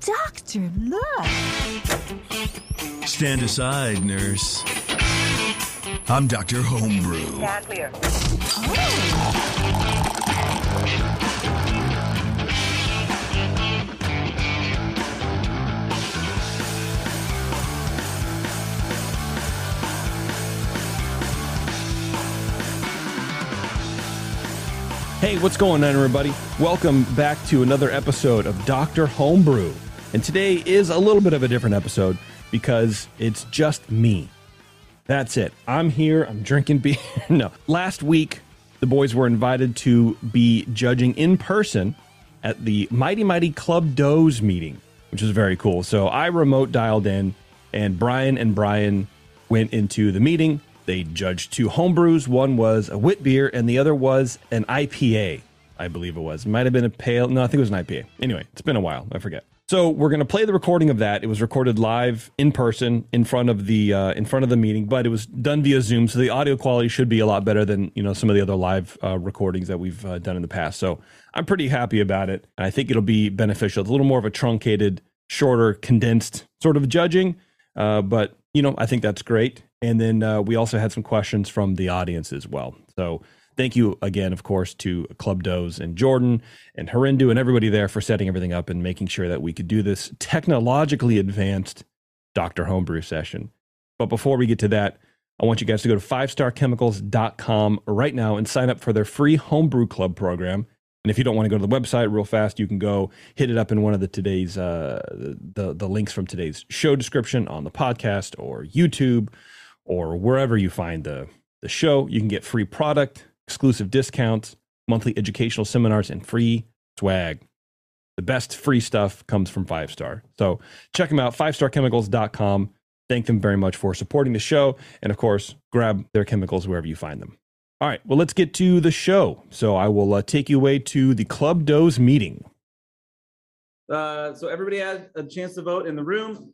Doctor, look. Stand aside, nurse. I'm Dr. Homebrew. Stand clear. Hey, what's going on, everybody? Welcome back to another episode of Dr. Homebrew. And today is a little bit of a different episode because it's just me. That's it. I'm here, I'm drinking beer. no. Last week, the boys were invited to be judging in person at the Mighty Mighty Club Doze meeting, which is very cool. So I remote dialed in, and Brian and Brian went into the meeting. They judged two homebrews. One was a wit beer, and the other was an IPA. I believe it was. It might have been a pale. No, I think it was an IPA. Anyway, it's been a while. I forget. So we're going to play the recording of that. It was recorded live in person in front of the uh, in front of the meeting, but it was done via Zoom, so the audio quality should be a lot better than you know some of the other live uh, recordings that we've uh, done in the past. So I'm pretty happy about it, and I think it'll be beneficial. It's a little more of a truncated, shorter, condensed sort of judging, uh, but you know I think that's great. And then uh, we also had some questions from the audience as well. So thank you again, of course, to Club Doze and Jordan and Harindu and everybody there for setting everything up and making sure that we could do this technologically advanced Dr. Homebrew session. But before we get to that, I want you guys to go to fivestarchemicals.com right now and sign up for their free homebrew club program. And if you don't want to go to the website real fast, you can go hit it up in one of the today's uh, the the links from today's show description on the podcast or YouTube or wherever you find the the show. You can get free product, exclusive discounts, monthly educational seminars, and free swag. The best free stuff comes from Five Star. So check them out, fivestarchemicals.com. Thank them very much for supporting the show. And of course, grab their chemicals wherever you find them. All right, well, let's get to the show. So I will uh, take you away to the Club Doze meeting. Uh, so everybody had a chance to vote in the room.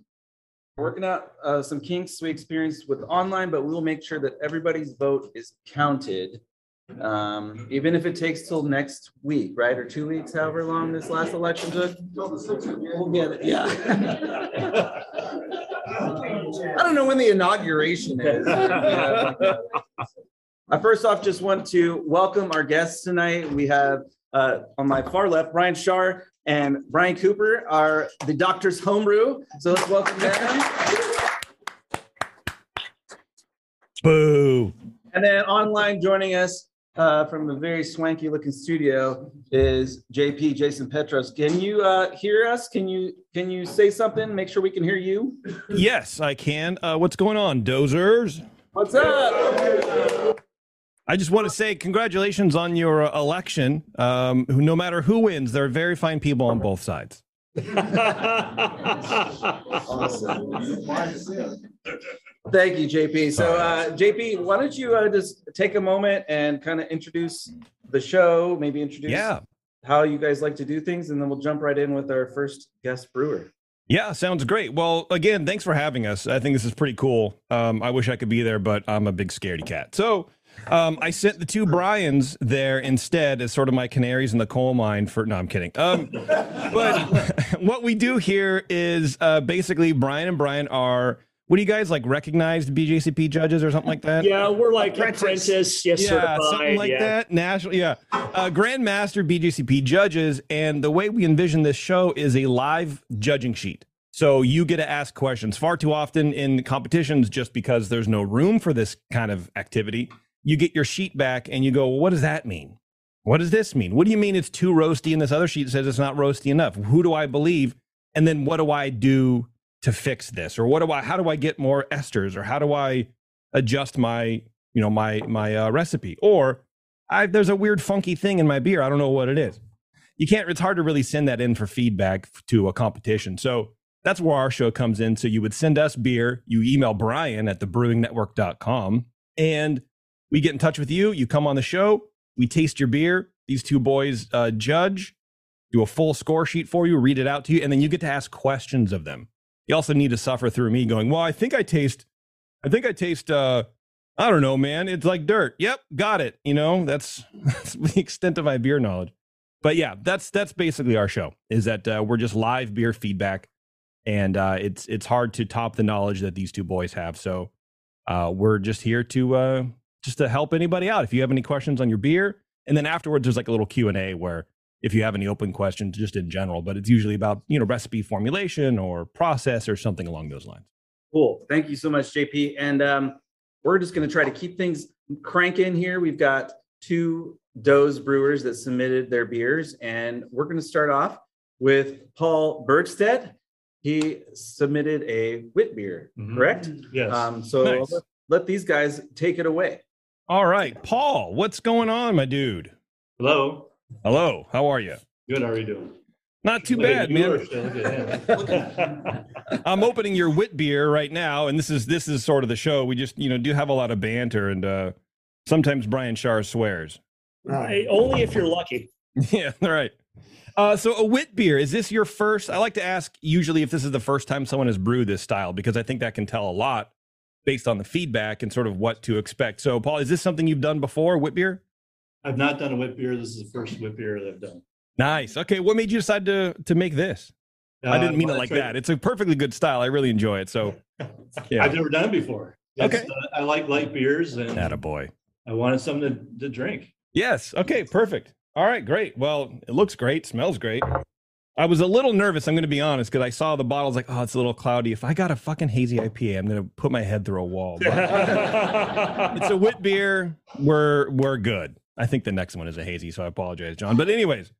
Working out uh, some kinks we experienced with online, but we will make sure that everybody's vote is counted. Um, even if it takes till next week, right, or two weeks, however long this last election took. We'll get it. Yeah. I don't know when the inauguration is. I first off just want to welcome our guests tonight. We have uh, on my far left Brian Shar and Brian Cooper are the Doctor's Homebrew. So let's welcome them. Boo. And then online joining us uh, from a very swanky looking studio is JP Jason Petros. Can you uh, hear us? Can you can you say something? Make sure we can hear you. Yes, I can. Uh, what's going on, dozers? What's up? I just want to say congratulations on your uh, election. Um, no matter who wins, there are very fine people on both sides. Thank you, JP. So, uh, JP, why don't you uh, just take a moment and kind of introduce the show, maybe introduce Yeah. how you guys like to do things, and then we'll jump right in with our first guest brewer. Yeah, sounds great. Well, again, thanks for having us. I think this is pretty cool. Um, I wish I could be there, but I'm a big scaredy cat. So um, I sent the two Bryans there instead as sort of my canaries in the coal mine for. No, I'm kidding. Um, but what we do here is uh, basically Brian and Brian are. What do you guys like? Recognized BJCP judges or something like that? Yeah, we're like apprentice, yes, yeah, certified. something like yeah. that. National, yeah. Uh, Grandmaster BJCP judges, and the way we envision this show is a live judging sheet. So you get to ask questions. Far too often in competitions, just because there's no room for this kind of activity, you get your sheet back and you go, well, "What does that mean? What does this mean? What do you mean it's too roasty?" And this other sheet says it's not roasty enough. Who do I believe? And then what do I do to fix this? Or what do I? How do I get more esters? Or how do I adjust my you know my my uh, recipe? Or I, there's a weird funky thing in my beer. I don't know what it is. you can't. It's hard to really send that in for feedback to a competition. So that's where our show comes in. So you would send us beer. You email Brian at thebrewingnetwork.com, and we get in touch with you. You come on the show. We taste your beer. These two boys uh, judge, do a full score sheet for you, read it out to you, and then you get to ask questions of them. You also need to suffer through me going, well, I think I taste, I think I taste, uh, I don't know, man. It's like dirt. Yep, got it. You know, that's, that's the extent of my beer knowledge. But yeah, that's that's basically our show. Is that uh, we're just live beer feedback, and uh, it's it's hard to top the knowledge that these two boys have. So uh, we're just here to uh, just to help anybody out. If you have any questions on your beer, and then afterwards there's like a little Q and A where if you have any open questions, just in general, but it's usually about you know recipe formulation or process or something along those lines. Cool. Thank you so much, JP. And um, we're just going to try to keep things cranking here. We've got two Doze brewers that submitted their beers, and we're going to start off with Paul Bergstedt. He submitted a wit beer, Mhm. correct? Yes. Um, so Nice. let, let these guys take it away. All right, Paul, what's going on, my dude? Hello. Hello, how are you? Good. How are you doing? Not too bad, man. I look at him? I'm opening your wit beer right now, and this is this is sort of the show. We just you know do have a lot of banter, and uh, sometimes Brian Shar swears. Hey, only if you're lucky. yeah, right. Uh, so a wit beer is this your first? I like to ask usually if this is the first time someone has brewed this style because I think that can tell a lot based on the feedback and sort of what to expect. So Paul, is this something you've done before, wit beer? I've not done a wit beer. This is the first wit beer that I've done. Nice. Okay, what made you decide to to make this? I didn't Uh, mean it like that. It's a perfectly good style. I really enjoy it. So yeah. I've never done it before. It's, Okay. uh, I like light beers and Atta boy. I wanted something to, to drink. Yes. Okay. Perfect. All right. Great. Well, it looks great. Smells great. I was a little nervous. I'm going to be honest because I saw the bottles like, oh, it's a little cloudy. If I got a fucking hazy IPA, I'm going to put my head through a wall. But it's a wit beer. We're we're good. I think the next one is a hazy, so I apologize, John. But anyways,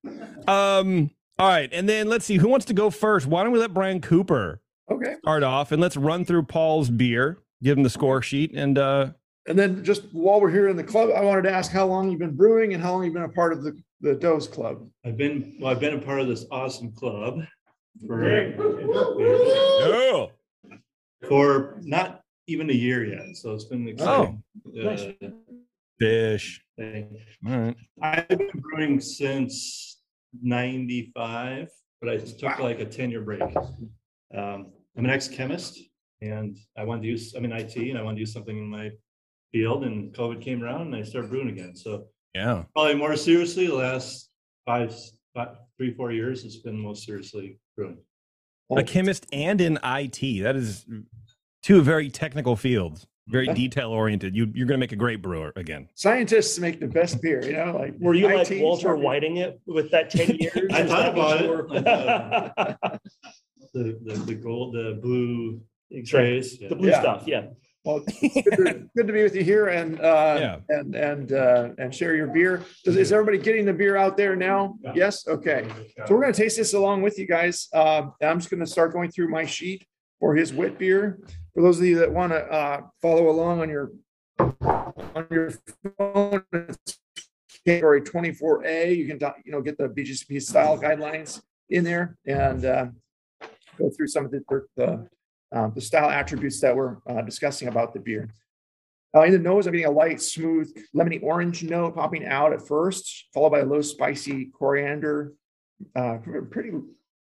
um, all right. And then let's see who wants to go first. Why don't we let Brian Cooper Okay. start off and let's run through Paul's beer, give him the score sheet, and uh, And then just while we're here in the club, I wanted to ask how long you've been brewing and how long you've been a part of the, the Doze Club. I've been well, I've been a part of this awesome club for oh, for not even a year yet. So it's been exciting. Nice. Uh, fish. thing. All right. I've been brewing since '95, but I just took like a 10 year break. Um, I'm an ex chemist and I wanted to use, I'm in IT and I wanted to do something in my field and COVID came around and I started brewing again. So Yeah. probably more seriously, the last five, five three, four years, it's been most seriously brewing. a chemist and in IT. That is two very technical fields, very detail oriented. You, you're going to make a great brewer again. Scientists make the best beer, you know, like. Were you like Walter started- Whiting it with that 10 years? I thought about you it. were- The, the, the gold, the blue Exactly. trays. yeah. The blue Yeah. stuff, yeah. Well, good to, good to be with you here and, uh, Yeah. and, and, uh, and share your beer. Does, is everybody getting the beer out there now? Yeah. Yes? Okay. So we're gonna taste this along with you guys. Um, and I'm just gonna start going through my sheet for his wit beer. For those of you that want to uh, follow along on your on your phone, category 24A. You can you know get the BJCP style guidelines in there and uh, go through some of the the, um, the style attributes that we're uh, discussing about the beer. Uh, in the nose, I'm getting a light, smooth, lemony orange note popping out at first, followed by a low spicy coriander. Uh, pretty,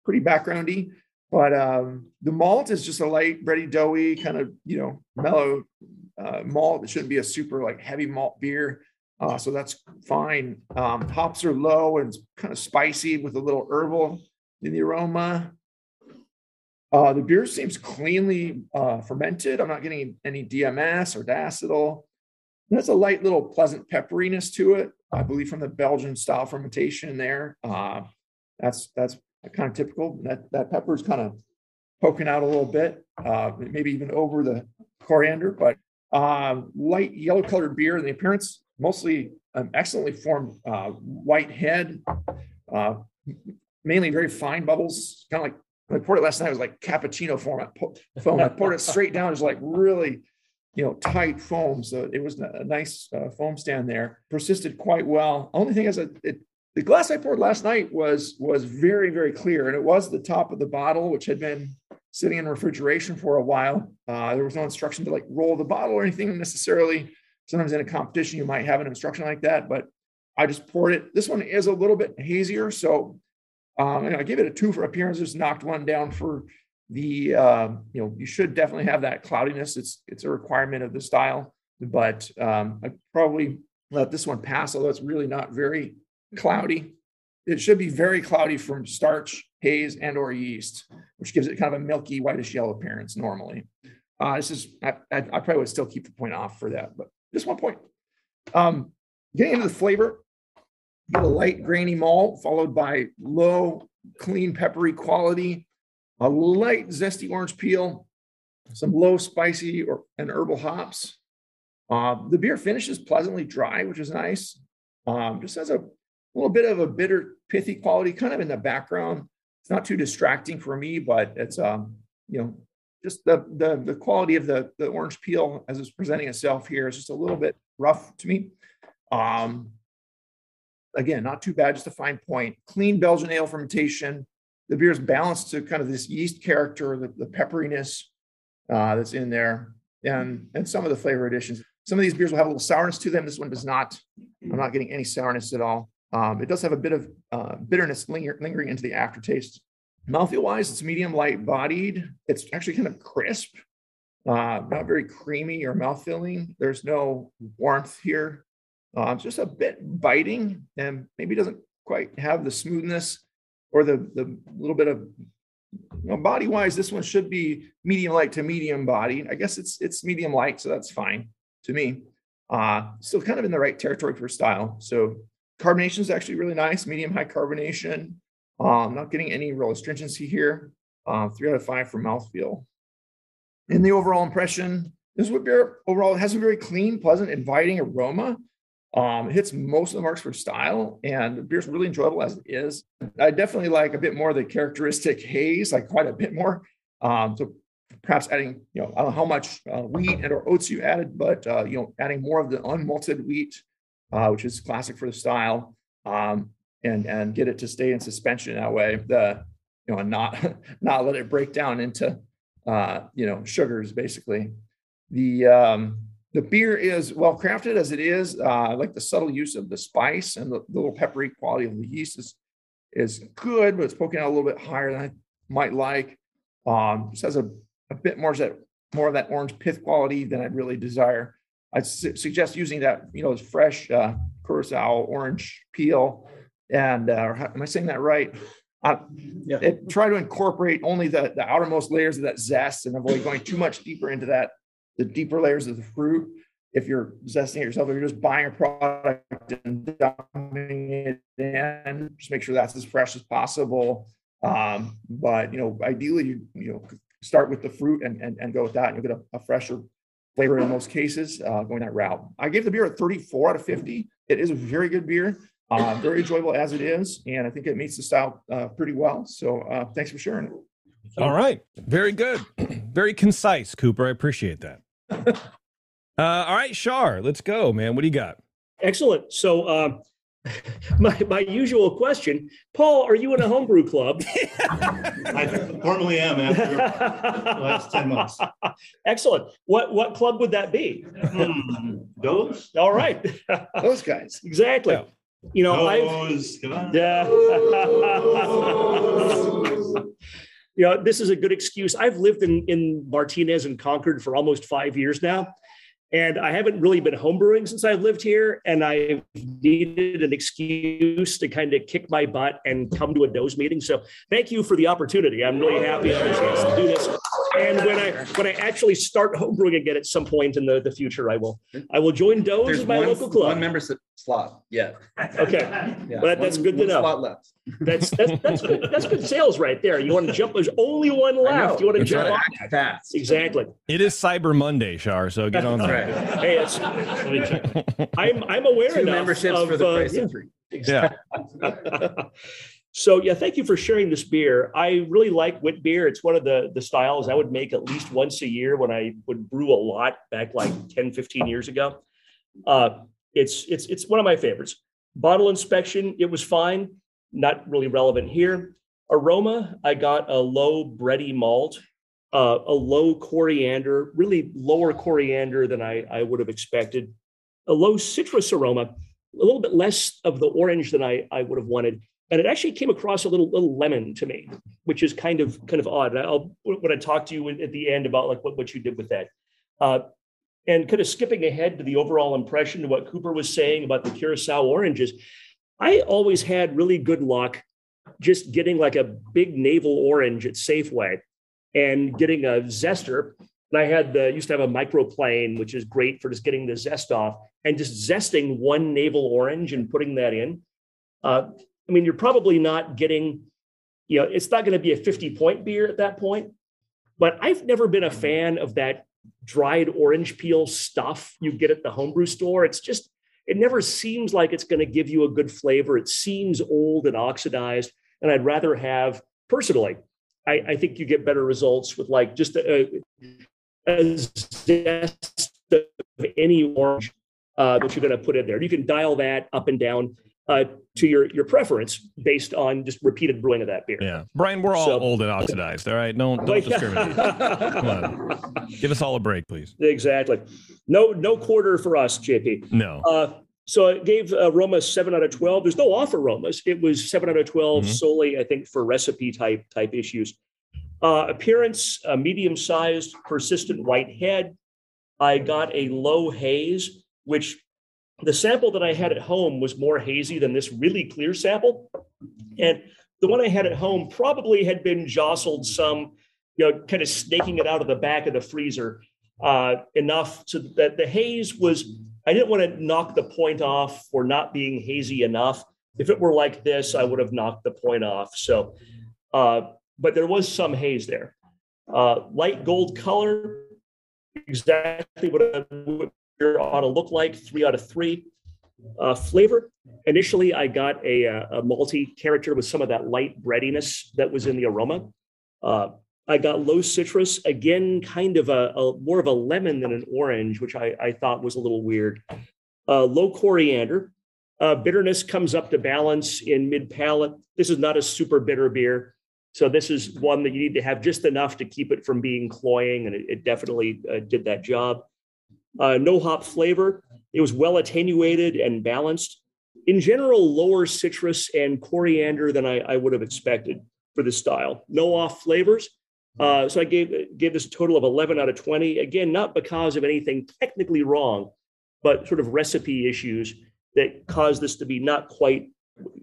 pretty backgroundy. But um, the malt is just a light, bready, doughy, kind of you know mellow uh, malt. It shouldn't be a super like heavy malt beer, uh, so that's fine. Um, hops are low and kind of spicy with a little herbal in the aroma. Uh, the beer seems cleanly uh, fermented. I'm not getting any DMS or diacetyl. There's a light little pleasant pepperiness to it, I believe, from the Belgian style fermentation there. Uh, that's that's kind of typical. That that pepper is kind of poking out a little bit, uh, maybe even over the coriander, but uh, light yellow colored beer. And the appearance mostly an excellently formed uh, white head, uh, mainly very fine bubbles, kind of like I poured it last night. It was like cappuccino format po- foam. I poured it straight down. It was like really, you know, tight foam. So it was a nice uh, foam stand there. Persisted quite well. Only thing is, that it the glass I poured last night was was very very clear, and it was the top of the bottle, which had been sitting in refrigeration for a while. Uh, there was no instruction to like roll the bottle or anything necessarily. Sometimes in a competition you might have an instruction like that, but I just poured it. This one is a little bit hazier, so um, I gave it a two for appearance. Just knocked one down for the uh, you know you should definitely have that cloudiness. It's it's a requirement of the style, but um, I probably let this one pass, although it's really not very cloudy. It should be very cloudy from starch, haze, and or yeast, which gives it kind of a milky whitish yellow appearance normally. Uh, this is I, I, I probably would still keep the point off for that, but just one point. Um, getting into the flavor, a light grainy malt followed by low, clean, peppery quality, a light zesty orange peel, some low spicy or and herbal hops. Uh, the beer finishes pleasantly dry, which is nice. Um, just has a little bit of a bitter, pithy quality, kind of in the background. It's not too distracting for me, but it's um, you know, just the the the quality of the the orange peel as it's presenting itself here is just a little bit rough to me. Um, again, not too bad, just a fine point. Clean Belgian ale fermentation. The beer is balanced to kind of this yeast character, the, the pepperiness uh, that's in there, and and some of the flavor additions. Some of these beers will have a little sourness to them. This one does not. I'm not getting any sourness at all. Um, it does have a bit of uh, bitterness linger, lingering into the aftertaste. Mouthfeel wise, it's medium light bodied. It's actually kind of crisp, uh, not very creamy or mouth filling. There's no warmth here. Uh, just a bit biting and maybe doesn't quite have the smoothness or the, the little bit of you know, body wise. This one should be medium light to medium body. I guess it's it's medium light, so that's fine to me. Uh, still kind of in the right territory for style. So carbonation is actually really nice, medium high carbonation. Um, not getting any real astringency here. Uh, three out of five for mouthfeel. In the overall impression, this wit beer overall has a very clean, pleasant, inviting aroma. Um, it hits most of the marks for style, and the beer's really enjoyable as it is. I definitely like a bit more of the characteristic haze, like quite a bit more. Um, so perhaps adding, you know, I don't know how much uh, wheat and or oats you added, but uh, you know, adding more of the unmalted wheat, uh, which is classic for the style, um, and and get it to stay in suspension that way. The you know, and not not let it break down into uh, you know sugars basically. The um, the beer is well crafted as it is. Uh, I like the subtle use of the spice and the, the, little peppery quality of the yeast is is good, but it's poking out a little bit higher than I might like. Um, just has a, a bit more of that more of that orange pith quality than I'd really desire. I'd su- suggest using that you know fresh uh, curacao orange peel. And uh, am I saying that right? Uh, yeah. It, try to incorporate only the, the outermost layers of that zest and avoid going too much deeper into that the deeper layers of the fruit. If you're zesting it yourself, if you're just buying a product and dumping it in, just make sure that's as fresh as possible. Um, but you know, ideally, you you know, start with the fruit and and, and go with that, and you'll get a, a fresher flavor in most cases uh, going that route. I gave the beer a 34 out of 50. It is a very good beer, uh, very enjoyable as it is, and I think it meets the style uh, pretty well. So uh, thanks for sharing it. All right, very good, very concise, Cooper. I appreciate that. uh, all right, Shar, let's go, man. What do you got? Excellent. So, uh, my my usual question, Paul, are you in a homebrew club? I formally am after the last ten months. Excellent. What what club would that be? Hmm, those? All right. Those guys. exactly. Yeah. You know, Those. Come. I've yeah. you know, this is a good excuse. I've lived in in Martinez and Concord for almost five years now. And I haven't really been homebrewing since I've lived here. And I needed an excuse to kind of kick my butt and come to a Doze meeting. So thank you for the opportunity. I'm really happy I have a chance to do this. And when I when I actually start homebrewing again at some point in the, the future, I will I will join Doze There's my one, local club. one membership slot. Yeah. Okay. Yeah. Well, that- that's One- good to one know. Slot left. That's that's that's good. That's good sales right there. You want to jump? There's only one left. You want to I'm jump trying on? to fast. Exactly. It is Cyber Monday, Shar. So get on That's that. right. Hey, it's, let me check. I'm I'm aware Two enough memberships of, for the uh, price yeah. of three. Yeah. so yeah, thank you for sharing this beer. I really like wit beer. It's one of the the styles I would make at least once a year when I would brew a lot back like 10, 15 years ago. Uh, it's it's it's one of my favorites. bottle inspection, it was fine. Not really relevant here. Aroma, I got a low bready malt, uh, a low coriander, really lower coriander than I, I would have expected, a low citrus aroma, a little bit less of the orange than I, I would have wanted. And it actually came across a little little lemon to me, which is kind of kind of odd. I'll when I talk to you at the end about like what, what you did with that. Uh, and kind of skipping ahead to the overall impression of what Cooper was saying about the Curacao oranges, I always had really good luck just getting like a big navel orange at Safeway and getting a zester. And I had the used to have a microplane, which is great for just getting the zest off and just zesting one navel orange and putting that in. Uh, I mean, you're probably not getting, you know, it's not going to be a 50 point beer at that point. But I've never been a fan of that dried orange peel stuff you get at the homebrew store. It's just, it never seems like it's going to give you a good flavor. It seems old and oxidized. And I'd rather have, personally, I, I think you get better results with like just a, a zest of any orange uh, that you're going to put in there. You can dial that up and down uh, to your your preference based on just repeated brewing of that beer. Yeah, Brian, we're all so, old and oxidized. All right, don't don't discriminate. Come on, give us all a break, please. Exactly. No no quarter for us, JP. No. Uh, so it gave uh, Roma seven out of twelve. There's no off aromas. It was seven out of 12 mm-hmm. solely, I think, for recipe type type issues. Uh, appearance: a medium sized, persistent white head. I got a low haze, which the sample that I had at home was more hazy than this really clear sample. And the one I had at home probably had been jostled some, you know, kind of snaking it out of the back of the freezer uh, enough so that the haze was, I didn't want to knock the point off for not being hazy enough. If it were like this, I would have knocked the point off. So, uh, but there was some haze there. Uh, light gold color, exactly what ought to look like, three out of three. Uh, flavor, initially I got a, a, malty character with some of that light breadiness that was in the aroma. Uh, I got low citrus, again, kind of a, a, more of a lemon than an orange, which I, I thought was a little weird. Uh, low coriander. Uh, bitterness comes up to balance in mid palate. This is not a super bitter beer. So this is one that you need to have just enough to keep it from being cloying, and it, it definitely uh, did that job uh, no hop flavor. It was well attenuated and balanced. In general, lower citrus and coriander than I, I would have expected for this style. No off flavors. Uh, so I gave gave this a total of 11 out of 20. Again, not because of anything technically wrong, but sort of recipe issues that caused this to be not quite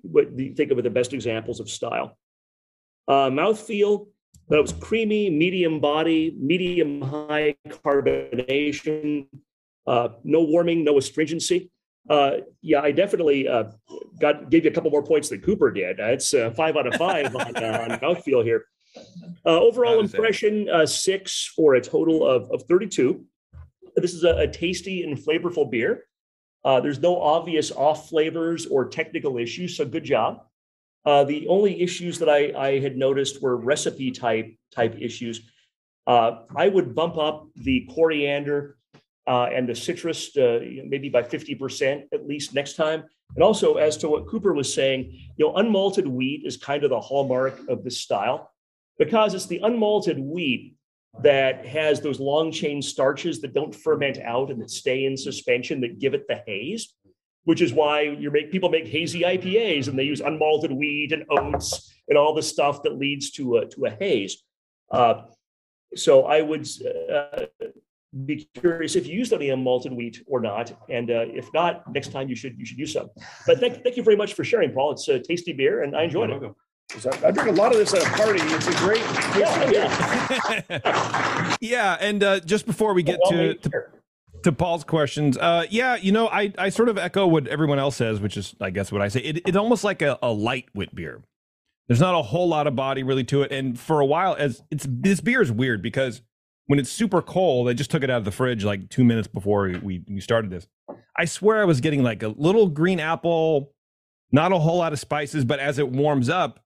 what you think of the best examples of style. Uh, mouthfeel, but it was creamy, medium body, medium high carbonation, uh, no warming, no astringency. Uh, yeah, I definitely uh, got gave you a couple more points than Cooper did. It's uh, five out of five on, uh, on mouthfeel here. Uh, overall impression six for a total of, of 32. This is a, a tasty and flavorful beer. there's no obvious off flavors or technical issues, so good job. Uh, the only issues that I, I had noticed were recipe type type issues. Uh, I would bump up the coriander uh, and the citrus uh, maybe by 50% at least next time. And also, as to what Cooper was saying, you know, unmalted wheat is kind of the hallmark of this style because it's the unmalted wheat that has those long chain starches that don't ferment out and that stay in suspension that give it the haze which is why you make people make hazy IPAs and they use unmalted wheat and oats and all the stuff that leads to a to a haze. Uh, so I would uh, be curious if you used any unmalted wheat or not, and uh, if not, next time you should you should use some. But thank, thank you very much for sharing, Paul. It's a tasty beer, and I enjoyed it. I drink a lot of this at a party. It's a great. Yeah, yeah. yeah and uh, just before we get well, to, to to Paul's questions, uh, yeah, you know, I, I sort of echo what everyone else says, which is, I guess, what I say. It, it's almost like a, a light wit beer. There's not a whole lot of body really to it, and for a while, as it's this beer is weird because when it's super cold, I just took it out of the fridge like two minutes before we we started this. I swear I was getting like a little green apple, not a whole lot of spices, but as it warms up,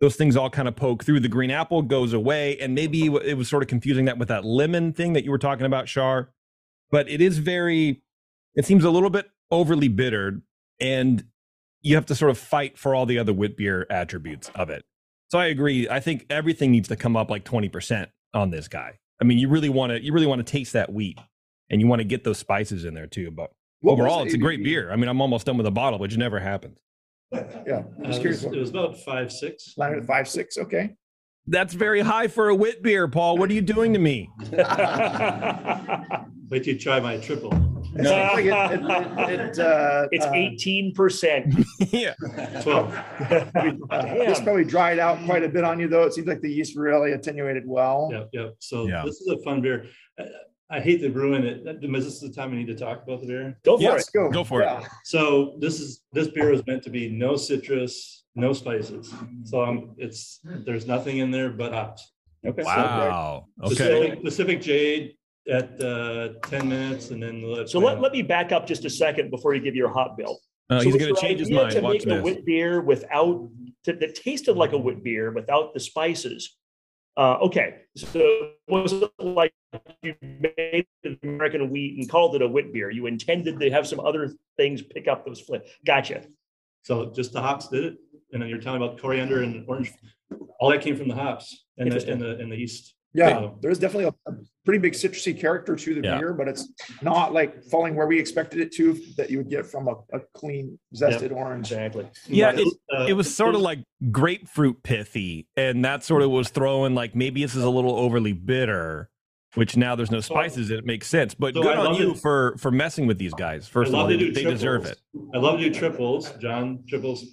those things all kind of poke through. The green apple goes away, and maybe it was sort of confusing that with that lemon thing that you were talking about, Shar but it is very it seems a little bit overly bitter and you have to sort of fight for all the other wit beer attributes of it. So I agree. I think everything needs to come up like 20% on this guy. I mean, you really want to you really want to taste that wheat and you want to get those spices in there too, but What overall it's a great ABV? beer. I mean, I'm almost done with a bottle, which never happens. Yeah, I'm Uh, just it, curious. was, it was about five six. Five, six, okay. That's very high for a wit beer, Paul. What are you doing to me? Wait till you try my triple. It seems like it- it- it- it, uh, It's uh, eighteen percent. yeah. Twelve. uh, This probably dried out quite a bit on you, though. It seems like the yeast really attenuated well. Yep, yep. So Yeah. this is a fun beer. I, I hate to ruin it. Is this is the time we need to talk about the beer? Go for Yes. it. Let's go. Go for it. So this is this beer is meant to be no citrus, no spices. So um, it's there's nothing in there but hops. Okay. Wow. Okay. Pacific, Pacific Jade at uh, 10 minutes and then let So let, let me back up just a second before you give your hop bill. Uh, So he's going to change his mind. To Watch make a this. wit beer without that, that tasted like a wit beer without the spices. Uh, okay, so it wasn't like you made American wheat and called it a wit beer. You intended to have some other things pick up those flavors. Gotcha. So just the hops did it. And then you're talking about coriander and orange. All that came from the hops and the, Interesting. in the, in the East. Yeah, So- there's definitely a, a pretty big citrusy character to the Yeah. beer, but it's not like falling where we expected it to that you would get from a, a clean zested orange. Exactly. Yeah, But, uh, It was sort of like grapefruit pithy, and that sort of was throwing like maybe this is a little overly bitter, which now there's no spices and it makes sense. But So good I on you it. for for messing with these guys. First of all, they deserve it. I love to do triples, John triples.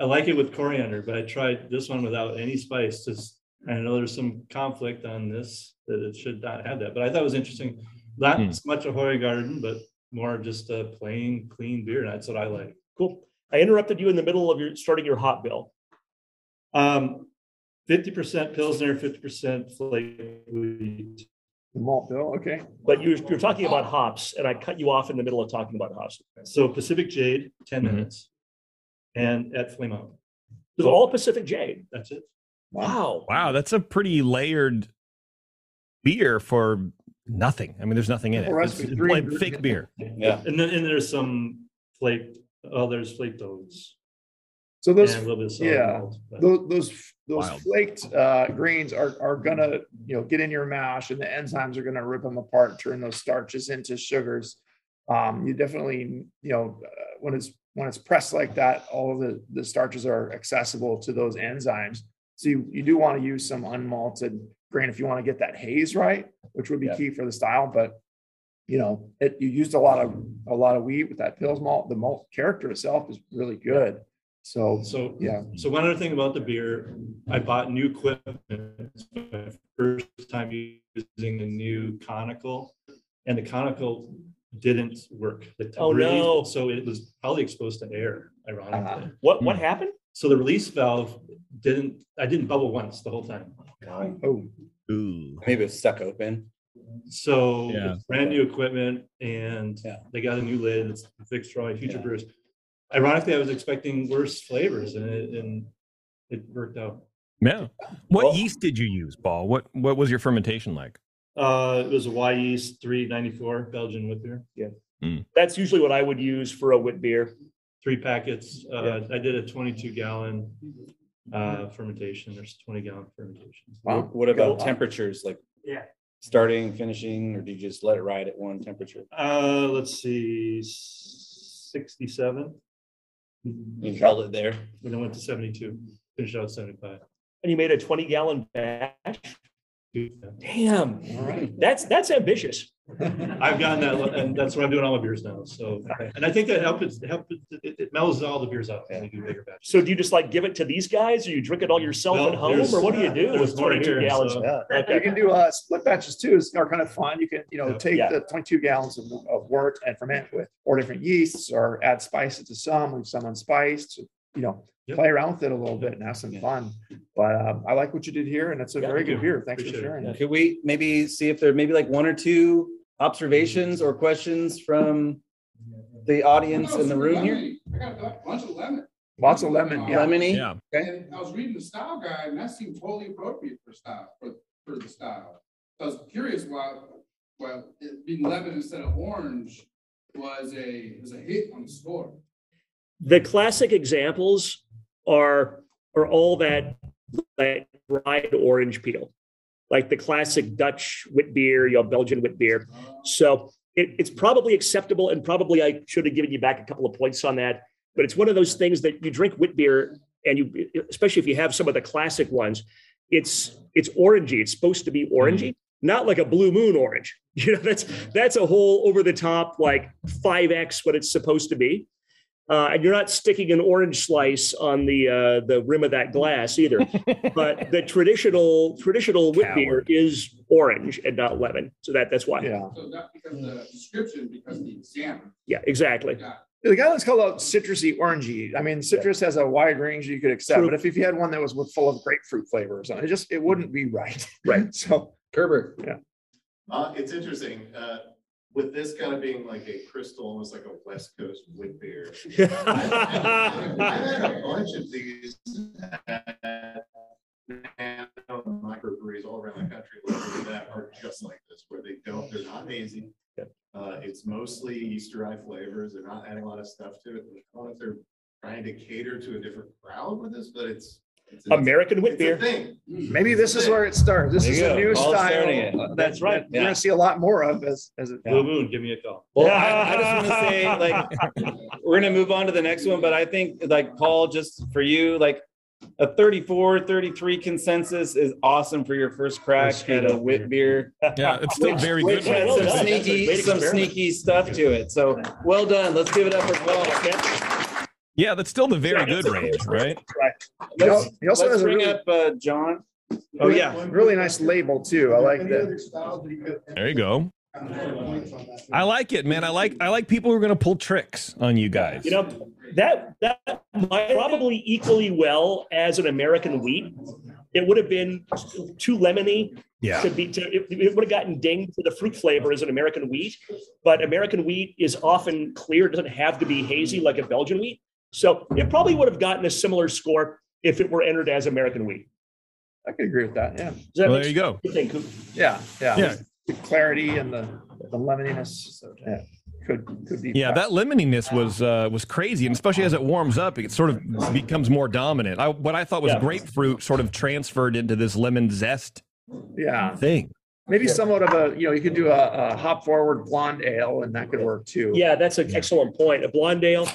I like it with coriander, but I tried this one without any spice. Just I know there's some conflict on this that it should not have that, but I thought it was interesting. Not so much a Hoegaarden, but more just a plain, clean beer. And that's what I like. Cool. I interrupted you in the middle of your starting your hop bill. Um, fifty percent Pilsner, fifty percent flake wheat. The malt bill, okay. But you're, you're talking about hops, and I cut you off in the middle of talking about hops. So Pacific Jade, ten Mhm. minutes. And at Flame Out. It was all Pacific Jade. That's it. Wow. Wow, that's a pretty layered beer for nothing. I mean, there's nothing in it. Well, It's, that's it's three like fake beer. Yeah. And then and there's some flaked, oh, there's flaked oats. So And those, a little bit of sour yeah, malt, but- those, those, those flaked, uh, grains are, are gonna, you know, get in your mash and the enzymes are gonna rip them apart, turn those starches into sugars. Um, you definitely, you know, uh, when it's, when it's pressed like that, all of the, the starches are accessible to those enzymes. So you, you do want to use some unmalted grain if you want to get that haze right, which would be Yeah. key for the style, but you know, it, you used a lot of, a lot of wheat with that Pils malt, the malt character itself is really good. So, So, yeah. so one other thing about the beer, I bought new equipment. It's my First time using a new conical and the conical didn't work. The Oh, no. So it was probably exposed to air, ironically. What what Hmm. happened? So the release valve didn't, I didn't bubble once the whole time. Oh, Ooh. Maybe it's stuck open. So Yeah. brand new equipment and Yeah. they got a new lid. It's Victroy Future Yeah. Brewers ironically, I was expecting worse flavors, and it, and it worked out. Yeah. What well, yeast did you use, Paul? What what was your fermentation like? Uh, it was a Wyeast 394 Belgian wit beer. Yeah. Mm. That's usually what I would use for a wit beer. Three packets. Uh, yeah. I did a 22 gallon uh, fermentation. There's 20 gallon fermentation. Wow. What about temperatures? Like yeah. starting, finishing, or do you just let it ride at one temperature? Uh, let's see, 67 and held it there. When I went to seventy-two, finished out seventy-five. And you made a twenty gallon batch? Damn. All right. That's that's ambitious. I've gotten that, and that's what I'm doing all my beers now. So, and I think that helps. It helps. It, it mellows all the beers out when you do bigger batches. So do you just like give it to these guys or you drink it all yourself Well, at home or what do you do there's with 22 here, gallons? so- You Okay. can do uh split batches too. It's are kind of fun. You can, you know, Yeah. take Yeah. the twenty-two gallons of, of wort and ferment with four different yeasts or add spices to some, leave some unspiced, you know, Yep. play around with it a little bit and have some Yeah. fun. But um, I like what you did here and it's a Yeah, very good you. beer. Thanks for Appreciate it. sharing. Could we maybe see if there maybe like one or two observations or questions from the audience in the room here? I got a bunch of lemon. Lots of lemon, yeah. Lemony? Yeah. And I was reading the style guide and that seemed totally appropriate for style, for, for the style. I was curious why, well, it being lemon instead of orange was a, was a hit on the store. The classic examples are are all that that dried orange peel, like the classic Dutch wit beer, you know, Belgian wit beer. So it, it's probably acceptable, and probably I should have given you back a couple of points on that. But it's one of those things that you drink wit beer, and you, especially if you have some of the classic ones, it's it's orangey. It's supposed to be orangey, mm-hmm. not like a blue moon orange. You know, that's that's a whole over the top like five x what it's supposed to be. Uh, and you're not sticking an orange slice on the uh, the rim of that glass either. but the traditional traditional wit beer is orange and not lemon, so that that's why. Yeah. So not because of the description, because of the examiner. Yeah, exactly. Got The guy that's called out citrusy orangey. I mean, citrus has a wide range you could accept, True. but if, if you had one that was full of grapefruit flavor or something, it just it wouldn't be right. Right. So Kerber. Yeah. Uh, it's interesting, uh, with this kind of being like a crystal, almost like a West Coast wit beer. I've had a bunch of these microbreweries all around the country that are just like this, where they don't, they're not hazy. Uh, it's mostly estery flavors. They're not adding a lot of stuff to it. I don't know if they're trying to cater to a different crowd with this, but it's. It's American wit beer. maybe this is where it starts. This There is a go. new Paul's style. starting that- That's right. that You're gonna see a lot more of as as it. Blue Moon, give me a call. Well, I, I just want to say, like, we're gonna move on to the next one, but I think, like, Paul, just for you, like, a 34, 33 consensus is awesome for your first crack at a wit beer. Yeah, it's still very Which good. had Well some done. Sneaky, some experiment. sneaky stuff to it. So well done. Let's give it up for Paul. Yeah, that's still the very good range, right? He al- Let's, he also let's has a bring really, up uh, John. Oh really- yeah, really nice label too. I like that. There you go. I like it, man. I like I like people who are going to pull tricks on you guys. You know, that that might probably equally well as an American wheat. It would have been too lemony yeah. to be to it, it would have gotten dinged for the fruit flavor as an American wheat. But American wheat is often clear, it doesn't have to be hazy like a Belgian wheat. So it probably would have gotten a similar score if it were entered as American wheat. I could agree with that. Yeah. That Well, there you go. You think, Yeah. Yeah. Yeah. The clarity and the the lemoniness. Yeah. Could could be. Yeah, that lemoniness was uh, was crazy, and especially as it warms up, it sort of becomes more dominant. I, what I thought was Yeah. grapefruit sort of transferred into this lemon zest Yeah. thing. Maybe somewhat of a you know you could do a, a hop forward blonde ale and that could work too. Yeah, that's an excellent point. A blonde ale.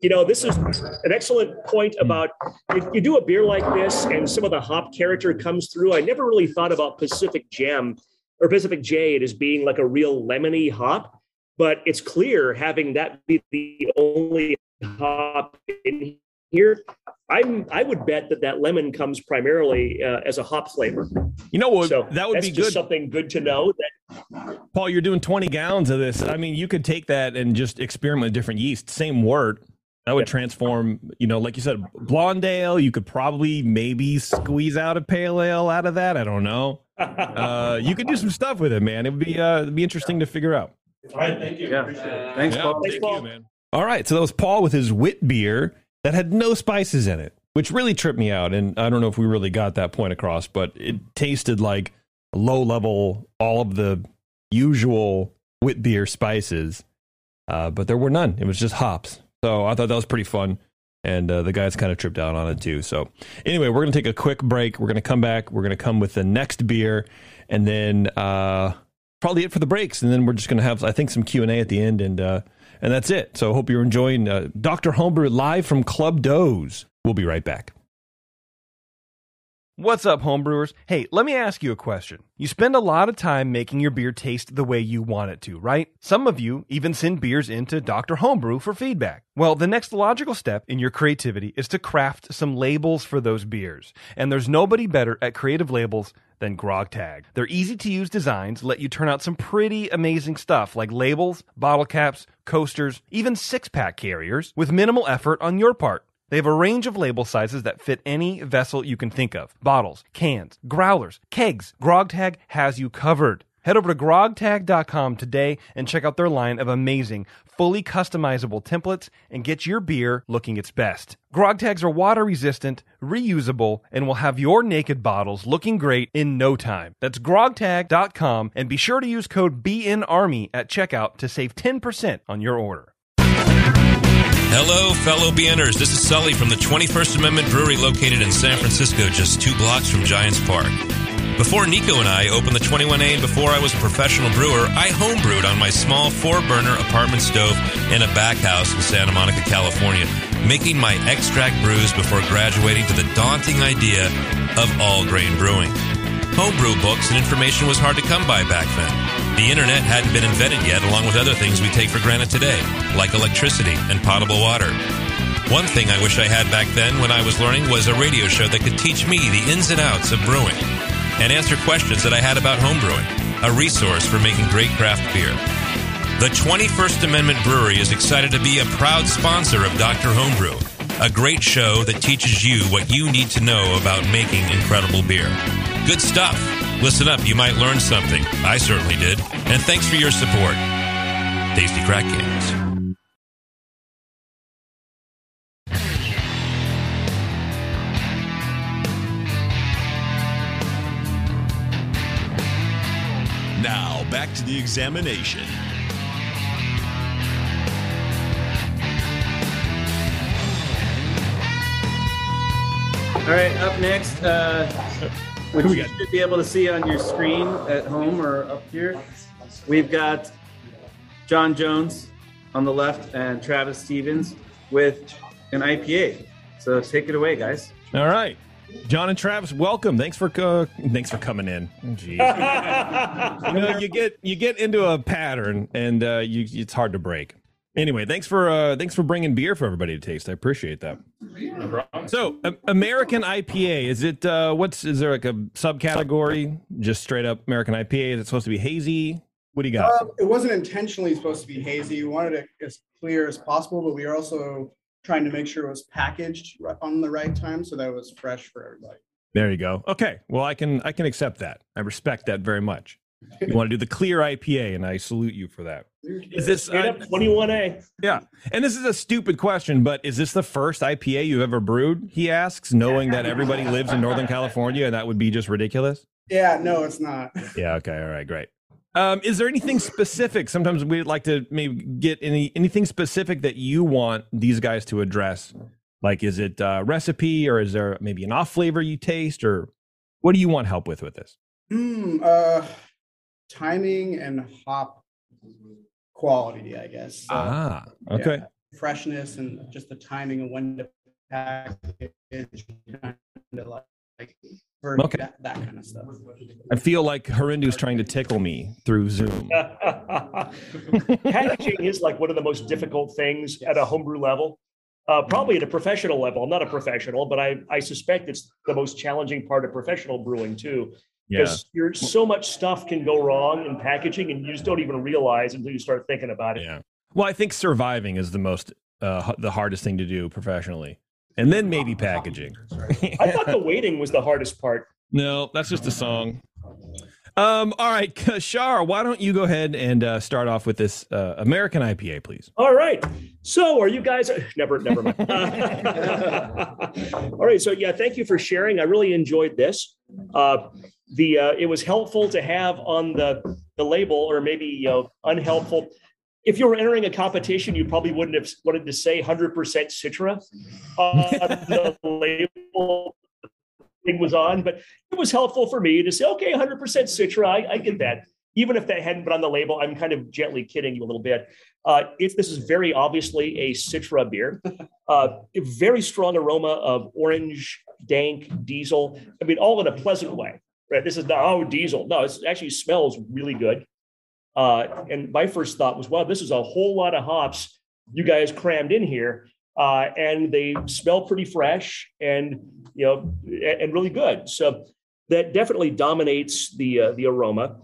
You know, this is an excellent point hmm. about you, you do a beer like this and some of the hop character comes through. I never really thought about Pacific Gem or Pacific Jade as being like a real lemony hop, but it's clear having that be the only hop in here. I'm I would bet that that lemon comes primarily uh, as a hop flavor. You know what? So that would that's be just good. something good to know. That Paul, you're doing 20 gallons of this. I mean, you could take that and just experiment with different yeast. Same wort. That would transform, you know, like you said, blonde ale. You could probably maybe squeeze out a pale ale out of that. I don't know. Uh, you could do some stuff with it, man. It would be uh, it'd be interesting to figure out. All right, thank you. Yeah. Appreciate it. Thanks, Yeah, Paul. Thanks, thank Paul. you, man. All right, so that was Paul with his wit beer that had no spices in it, which really tripped me out. And I don't know if we really got that point across, but it tasted like low level, all of the usual wit beer spices, uh, but there were none. It was just hops. So I thought that was pretty fun. And uh, the guys kind of tripped out on it too. So anyway, we're going to take a quick break. We're going to come back. We're going to come with the next beer, and then uh, probably it for the breaks. And then we're just going to have, I think, some Q and A at the end, and uh, and that's it. So I hope you're enjoying uh, Doctor Homebrew live from Club Doze. We'll be right back. What's up, homebrewers? Hey, let me ask you a question. You spend a lot of time making your beer taste the way you want it to, right? Some of you even send beers into Dr. Homebrew for feedback. Well, the next logical step in your creativity is to craft some labels for those beers. And there's nobody better at creative labels than Grog Tag. Their easy to use designs let you turn out some pretty amazing stuff like labels, bottle caps, coasters, even six pack carriers with minimal effort on your part. They have a range of label sizes that fit any vessel you can think of bottles, cans, growlers, kegs. GrogTag has you covered. Head over to grogtag.com today and check out their line of amazing, fully customizable templates and get your beer looking its best. Grog tags are water resistant, reusable, and will have your naked bottles looking great in no time. That's grogtag.com and be sure to use code BNARMY at checkout to save 10% on your order. Hello, fellow BNers. This is Sully from the 21st Amendment Brewery located in San Francisco, just two blocks from Giants Park. Before Nico and I opened the 21A and before I was a professional brewer, I homebrewed on my small four burner apartment stove in a back house in Santa Monica, California, making my extract brews before graduating to the daunting idea of all grain brewing. Homebrew books and information was hard to come by back then. The internet hadn't been invented yet, along with other things we take for granted today, like electricity and potable water. One thing I wish I had back then when I was learning was a radio show that could teach me the ins and outs of brewing and answer questions that I had about homebrewing, a resource for making great craft beer. The 21st Amendment Brewery is excited to be a proud sponsor of Dr. Homebrew, a great show that teaches you what you need to know about making incredible beer. Good stuff. Listen up, you might learn something. I certainly did. And thanks for your support. Tasty Crack Games. Now, back to the examination. All right, up next, uh, which you should be able to see on your screen at home or up here, we've got John Jones on the left and Travis Stevens with an IPA. So take it away, guys. All right. John and Travis, welcome. Thanks for uh, thanks for coming in. Oh, Jeez. you know, you get you get into a pattern, and uh, you it's hard to break. Anyway, thanks for uh, thanks for bringing beer for everybody to taste. I appreciate that. So, a- American IPA is it? Uh, what's is there like a subcategory? Just straight up American IPA? Is it supposed to be hazy? What do you got? Um, it wasn't intentionally supposed to be hazy. We wanted it as clear as possible, but we are also trying to make sure it was packaged on the right time so that it was fresh for everybody. There you go. Okay. Well, I can I can accept that. I respect that very much. You want to do the clear IPA, and I salute you for that. Is this Straight 21A? Yeah. And this is a stupid question, but is this the first IPA you've ever brewed? He asks, knowing that everybody lives in Northern California, and that would be just ridiculous. Yeah, no, it's not. Yeah. Okay. All right. Great. Um, is there anything specific? Sometimes we'd like to maybe get any anything specific that you want these guys to address. Like, is it uh, recipe, or is there maybe an off flavor you taste, or what do you want help with with this? Hmm, uh, timing and hop quality, I guess. So, Ah, okay. yeah, freshness and just the timing and when to package, kind of like, like Okay. that, that kind of stuff. I feel like Harindu's trying to tickle me through Zoom. Packaging is like one of the most difficult things at a homebrew level. Uh, probably at a professional level. I'm not a professional, but I, I suspect it's the most challenging part of professional brewing too. Yeah. Because you're so much stuff can go wrong in packaging and you just don't even realize until you start thinking about it. Yeah. Well, I think surviving is the most uh, the hardest thing to do professionally, and then maybe packaging. I thought the waiting was the hardest part. No, that's just a song. Um, all right, Shar, why don't you go ahead and uh, start off with this uh, American IPA, please? All right. So, are you guys never, never mind. All right. So, yeah, thank you for sharing. I really enjoyed this. Uh, the uh, it was helpful to have on the the label, or maybe you know, unhelpful. If you were entering a competition, you probably wouldn't have wanted to say 100% Citra on the label thing was on, but it was helpful for me to say, okay, 100% Citra. I, I get that. Even if that hadn't been on the label, I'm kind of gently kidding you a little bit. Uh, if this is very obviously a Citra beer, uh, very strong aroma of orange, dank, diesel. I mean, all in a pleasant way. Right? This is not oh diesel. No, it actually smells really good. Uh, and my first thought was, wow, this is a whole lot of hops you guys crammed in here, uh, and they smell pretty fresh and you know and, really good. So that definitely dominates the uh, the aroma.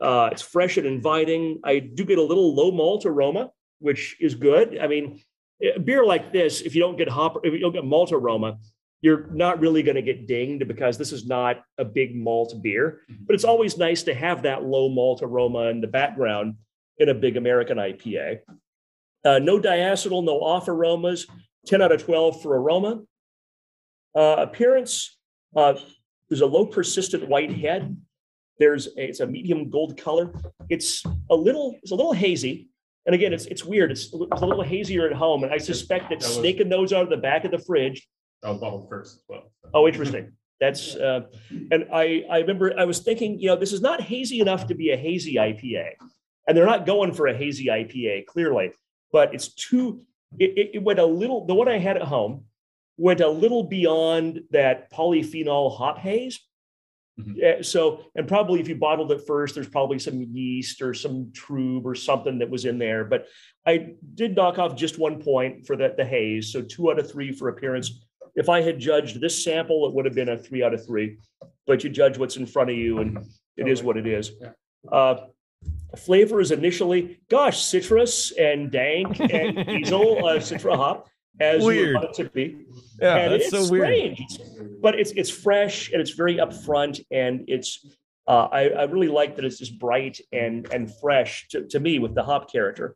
Uh, it's fresh and inviting. I do get a little low malt aroma, which is good. I mean, a beer like this, if you don't get hop, if you don't get malt aroma, you're not really going to get dinged because this is not a big malt beer. But it's always nice to have that low malt aroma in the background in a big American IPA. Uh, no diacetyl, no off aromas. 10 out of 12 for aroma. Uh, appearance, uh, there's a low persistent white head. There's a, it's a medium gold color. It's a little it's a little hazy. And again, it's it's weird. It's, it's a little hazier at home, and I suspect that That was- snaking those out of the back of the fridge. I was bottled first as well. Oh, interesting. That's uh, and I I remember I was thinking, you know, this is not hazy enough to be a hazy IPA, and they're not going for a hazy IPA clearly, but it's too. It, it, went a little. The one I had at home went a little beyond that polyphenol hop haze. Yeah, so, and probably if you bottled it first, there's probably some yeast or some trub or something that was in there. But I did knock off just one point for the, the haze. So two out of three for appearance. If I had judged this sample, it would have been a three out of three. But you judge what's in front of you, and it is what it is. Uh, flavor is initially, gosh, citrus and dank and diesel uh, citra hop, as Weird. want it to be. Yeah, and that's it's so weird. But it's it's fresh and it's very upfront and it's uh, I, I really like that it's just bright and and fresh to, to me with the hop character.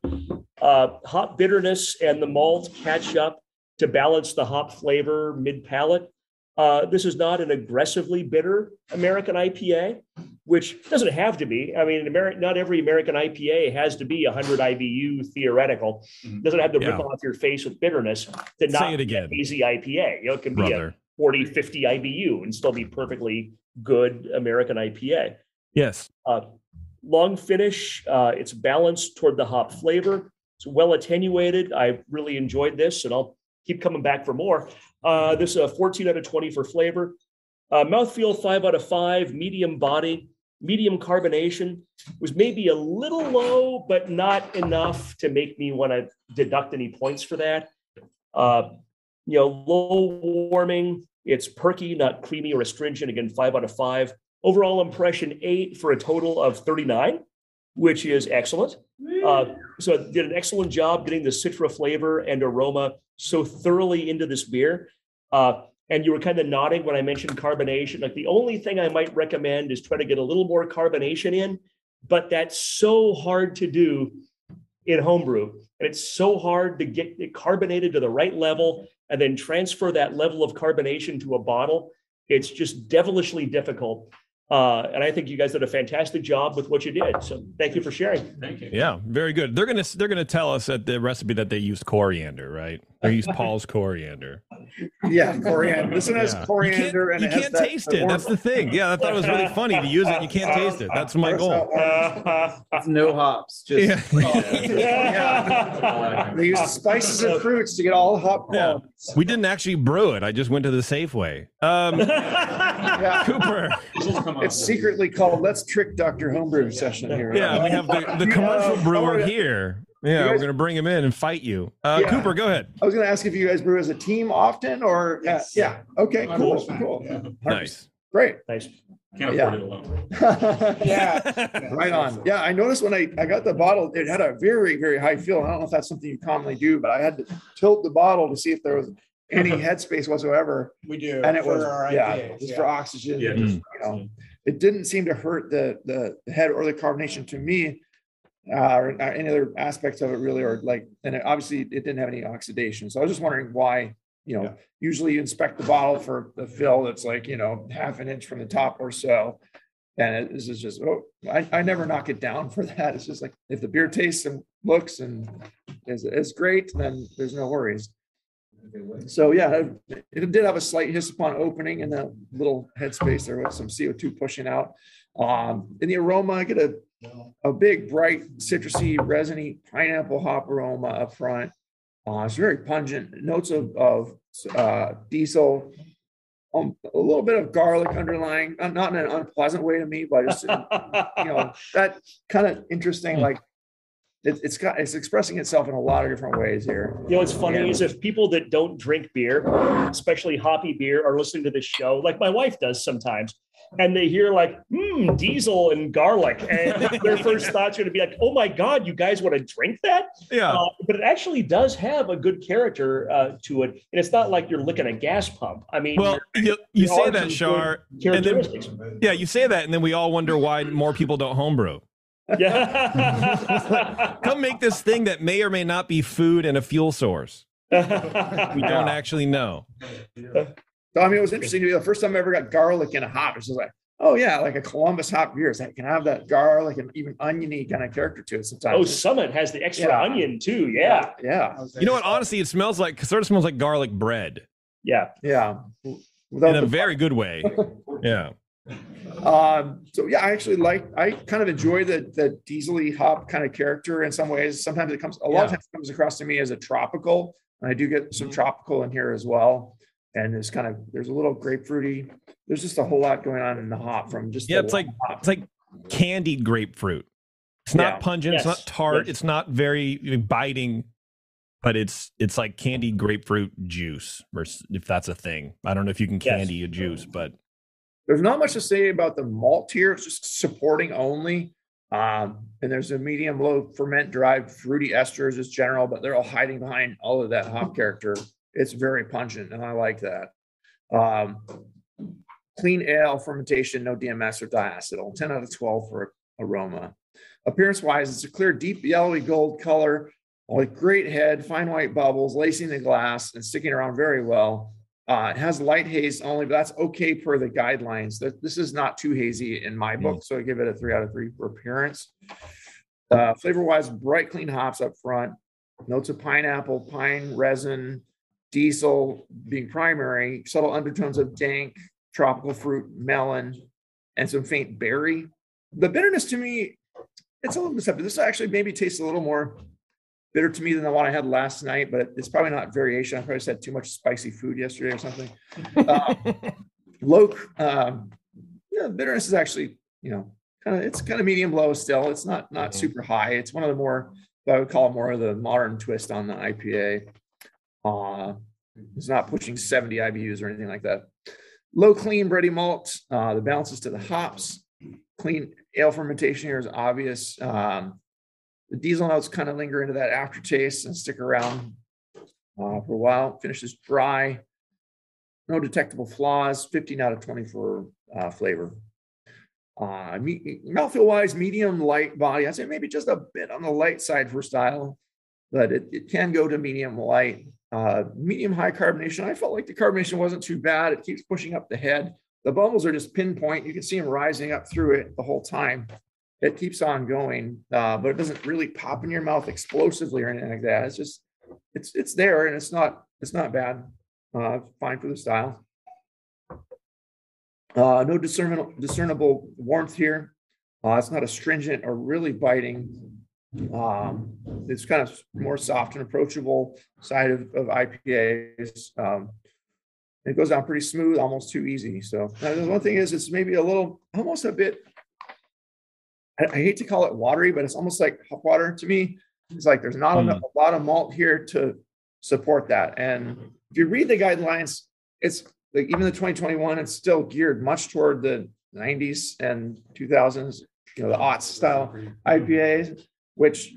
Uh, hop bitterness and the malt catch up to balance the hop flavor mid palate. Uh, this is not an aggressively bitter American IPA, which doesn't have to be. I mean, Ameri- not every American IPA has to be 100 IBU theoretical. Doesn't have to rip Yeah. off your face with bitterness to Say it again. be an easy IPA. You know, it can be a 40, 50 IBU and still be perfectly good American IPA. Yes. Uh, long finish. Uh, it's balanced toward the hop flavor. It's well attenuated. I really enjoyed this, and I'll keep coming back for more. Uh, this is a 14 out of 20 for flavor. Uh, mouthfeel five out of five. Medium body, medium carbonation was maybe a little low, but not enough to make me want to deduct any points for that. Uh, you know, low warming. It's perky, not creamy or astringent. Again, five out of five. Overall impression eight for a total of 39, which is excellent. Uh, so did an excellent job getting the citra flavor and aroma so thoroughly into this beer. Uh, and you were kind of nodding when I mentioned carbonation. Like the only thing I might recommend is try to get a little more carbonation in, but that's so hard to do in homebrew. And it's so hard to get it carbonated to the right level and then transfer that level of carbonation to a bottle. It's just devilishly difficult. Uh, and I think you guys did a fantastic job with what you did. So thank you for sharing. Thank you. Yeah, very good. They're gonna they're gonna tell us at the recipe that they used coriander, right? They used Paul's coriander. Yeah, coriander. This one has Yeah. coriander and You it can't that- taste the it. That's the thing. Yeah, I thought it was really funny to use it. You can't taste it. That's my goal. It's no hops. Just Yeah. They use spices and fruits to get all the hop Yeah. We didn't actually brew it. I just went to the Safeway. Um, Yeah. Cooper. It's secretly called Let's Trick Dr. Homebrew session here. Yeah, we have the, the commercial Uh, brewer oh, here. You Yeah, we're gonna bring him in and fight you. Uh, Yeah. Cooper, go ahead. I was going to ask if you guys brew as a team often or, uh, Yes. yeah, okay, cool, cool. yeah. Nice. Great. Nice. Can't Yeah. afford it alone. Yeah, right on. Yeah, I noticed when I, I got the bottle, it had a very, very high feel. I don't know if that's something you commonly do, but I had to tilt the bottle to see if there was any headspace whatsoever. We do. And it for was, our yeah, IPAs, just yeah. for oxygen. Yeah, just, just you know, it didn't seem to hurt the, the head or the carbonation to me. Uh, or uh, any other aspects of it really, or like, and it, obviously it didn't have any oxidation. So I was just wondering why, you know, usually you inspect the bottle for the fill that's like, you know, half an inch from the top or so. And it- this is just, oh, I, I never knock it down for that. It's just like, if the beer tastes and looks and is, is great, then there's no worries. So yeah, it- it did have a slight hiss upon opening in the little headspace. There was some CO2 pushing out. Um, in the aroma, I get a, a big, bright, citrusy, resiny pineapple hop aroma up front. Uh, it's very pungent. Notes of, of uh, diesel, um, a little bit of garlic underlying, uh, not in an unpleasant way to me, but just, you know, that kind of interesting, like it, it's got, it's expressing itself in a lot of different ways here. You know what's funny Yeah. is if people that don't drink beer, especially hoppy beer, are listening to this show, like my wife does sometimes, and they hear like, hmm, diesel and garlic, and their first thought's going to be like, oh my God, you guys want to drink that? Yeah. Uh, but it actually does have a good character uh, to it. And it's not like you're licking a gas pump. I mean, Well, you, you say that, some Shar, and then, characteristics. yeah, you say that, and then we all wonder why more people don't homebrew. Yeah. Come make this thing that may or may not be food and a fuel source. We don't actually know. So I mean, it was interesting to me. The first time I ever got garlic in a hop, it's just like, Oh yeah, like a Columbus hop beer. It can have that garlic and even oniony kind of character to it sometimes. Oh, Summit has the extra Yeah. onion too. Yeah. Yeah. You know what? Honestly, it smells like sort of smells like garlic bread Yeah. Yeah. in a very good way. Yeah. Um, so yeah, I actually like, I kind of enjoy the, the diesely hop kind of character in some ways. Sometimes it comes, a lot of times it comes across to me as a tropical. And I do get some tropical in here as well. And it's kind of, there's a little grapefruity. There's just a whole lot going on in the hop from just. Yeah, the it's like hop. it's like candied grapefruit. It's not Yeah. pungent. It's not tart. Yes. It's not very biting, but it's it's like candied grapefruit juice, versus if that's a thing. I don't know if you can Yes. candy a juice, but There's not much to say about the malt here. It's just supporting only. Um, and there's a medium low ferment derived fruity esters as general, but they're all hiding behind all of that hop character. It's very pungent, and I like that. Um, clean ale fermentation, no DMS or diacetyl. 10 out of 12 for aroma. Appearance wise, it's a clear, deep yellowy gold color with great head, fine white bubbles, lacing the glass and sticking around very well. Uh, it has light haze only, but that's okay per the guidelines. That this is not too hazy in my book, so I give it a three out of three for appearance. Uh, flavor wise, bright, clean hops up front, notes of pineapple, pine resin, diesel being primary, subtle undertones of dank, tropical fruit, melon, and some faint berry. The bitterness to me, it's a little deceptive. This actually maybe tastes a little more bitter to me than the one I had last night, but it's probably not variation. I probably just had too much spicy food yesterday or something. Uh, low, um, yeah, bitterness is actually, you know, kind of it's kind of medium low still. It's not not super high. It's one of the more I would call more of the modern twist on the IPA. Uh, it's not pushing 70 IBUs or anything like that. Low clean bready malt. Uh, the balances to the hops. Clean ale fermentation here is obvious. Um, the diesel notes kind of linger into that aftertaste and stick around uh, for a while. Finishes dry. No detectable flaws. 15 out of 20 for uh, flavor. Uh, me- mouthfeel wise, medium light body. I'd say maybe just a bit on the light side for style, but it, it can go to medium light. Uh, medium high carbonation. I felt like the carbonation wasn't too bad. It keeps pushing up the head. The bubbles are just pinpoint. You can see them rising up through it the whole time. It keeps on going, uh, but it doesn't really pop in your mouth explosively or anything like that. It's just it's it's there and it's not it's not bad. Uh, fine for the style. Uh, no discernible discernible warmth here. Uh, it's not astringent or really biting. Um, it's kind of more soft and approachable side of, of IPAs. Um, it goes down pretty smooth, almost too easy. So the one thing is, it's maybe a little, almost a bit. I, I hate to call it watery, but it's almost like hot water to me. It's like there's not Hmm. enough, a lot of malt here to support that. And if you read the guidelines, it's like even the 2021, it's still geared much toward the 90s and 2000s, you know, the aughts style IPAs, which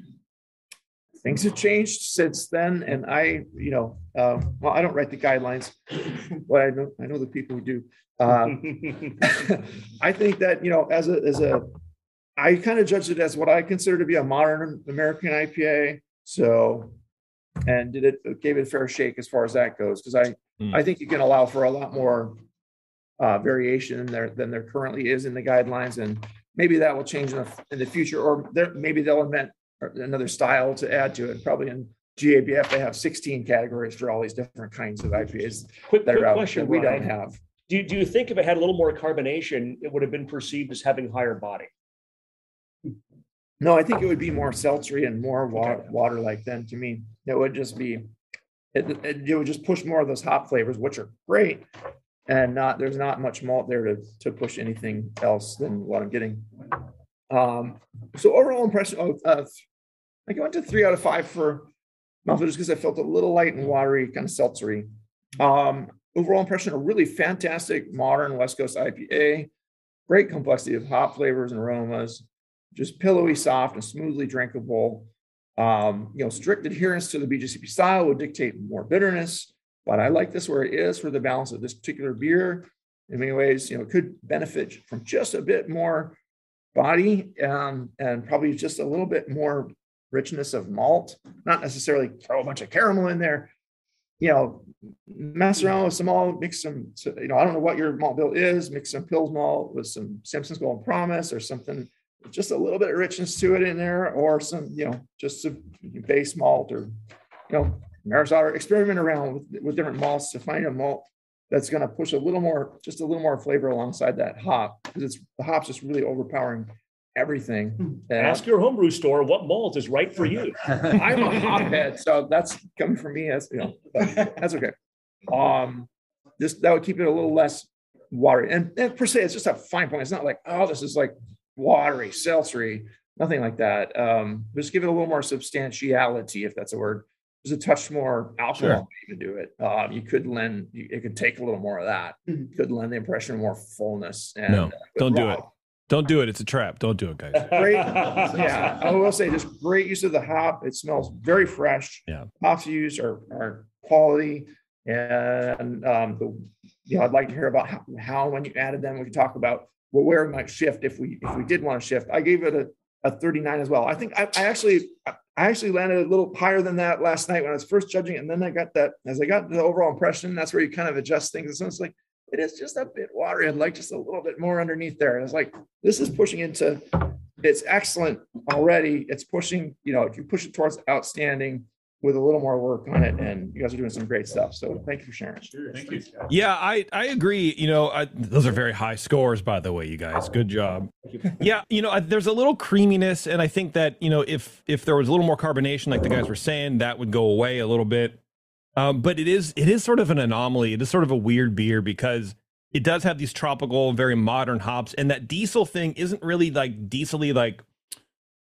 things have changed since then. And I, you know, uh, well, I don't write the guidelines, but I know I know the people who do. Uh, I think that you know, as a as a, I kind of judged it as what I consider to be a modern American IPA. So, and did it gave it a fair shake as far as that goes because I Hmm. I think you can allow for a lot more uh, variation in there than there currently is in the guidelines, and maybe that will change in the, in the future, or there maybe they'll invent another style to add to it. Probably in GABF they have 16 categories for all these different kinds of IPAs Quick, that quick out question, that we don't have. Do, do you think if it had a little more carbonation, it would have been perceived as having higher body? No, I think it would be more seltzery and more water, water like then to me. It would just be, it, it, it would just push more of those hop flavors, which are great. And not, there's not much malt there to, to push anything else than what I'm getting. Um, so overall impression of, uh, I went to three out of five for mouthfeel just because I felt a little light and watery, kind of seltzery. Um, overall impression, a really fantastic modern West Coast IPA, great complexity of hop flavors and aromas just pillowy, soft, and smoothly drinkable. Um, you know, strict adherence to the BJCP style would dictate more bitterness, but I like this where it is for the balance of this particular beer. In many ways, you know, it could benefit from just a bit more body um, and probably just a little bit more richness of malt. Not necessarily throw a bunch of caramel in there, you know, mess around with some malt, mix some, you know, I don't know what your malt bill is, mix some Pils malt with some Simpson's Golden Promise or something, just a little bit of richness to it in there, or some, you know, just some base malt or, you know, Maris Otter, experiment around with, with different malts to find a malt that's going to push a little more, just a little more flavor alongside that hop, because it's, the hop's just really overpowering everything. And Ask your homebrew store what malt is right for you. I'm a hophead, so that's coming from me as, you know, that's okay. Um, this, that would keep it a little less watery. And, and per se, it's just a fine point. It's not like, oh, this is like watery, seltzery, nothing like that. Um, just give it a little more substantiality, if that's a word. There's a touch more alcohol to do it. Um, you could lend, you- it could take a little more of that. Could lend the impression of more fullness. And No, uh, don't do it. Don't do it. It's a trap. Don't do it, guys. Great. Yeah, I will say just great use of the hop. It smells very fresh. Yeah. Hops used are, are quality. And, um, the, you know, I'd like to hear about how, how, when you added them, we could talk about well, where it might shift if we, if we did want to shift. I gave it a, a thirty-nine as well. I think I, I actually, I actually landed a little higher than that last night when I was first judging. And then I got that, as I got the overall impression, that's where you kind of adjust things. So it's like, it is just a bit watery. I'd like just a little bit more underneath there. And it's like, this is pushing into, it's excellent already. It's pushing, you know, if you push it towards outstanding with a little more work on it, and you guys are doing some great stuff. So thank you for sharing. Sure, Thank you. Yeah, I I agree. You know, I, those are very high scores, by the way, you guys. Good job. Yeah, you know, I, there's a little creaminess, and I think that you know, if if there was a little more carbonation, like the guys were saying, that would go away a little bit. Um, but it is it is sort of an anomaly. It is sort of a weird beer because it does have these tropical, very modern hops, and that diesel thing isn't really like diesely like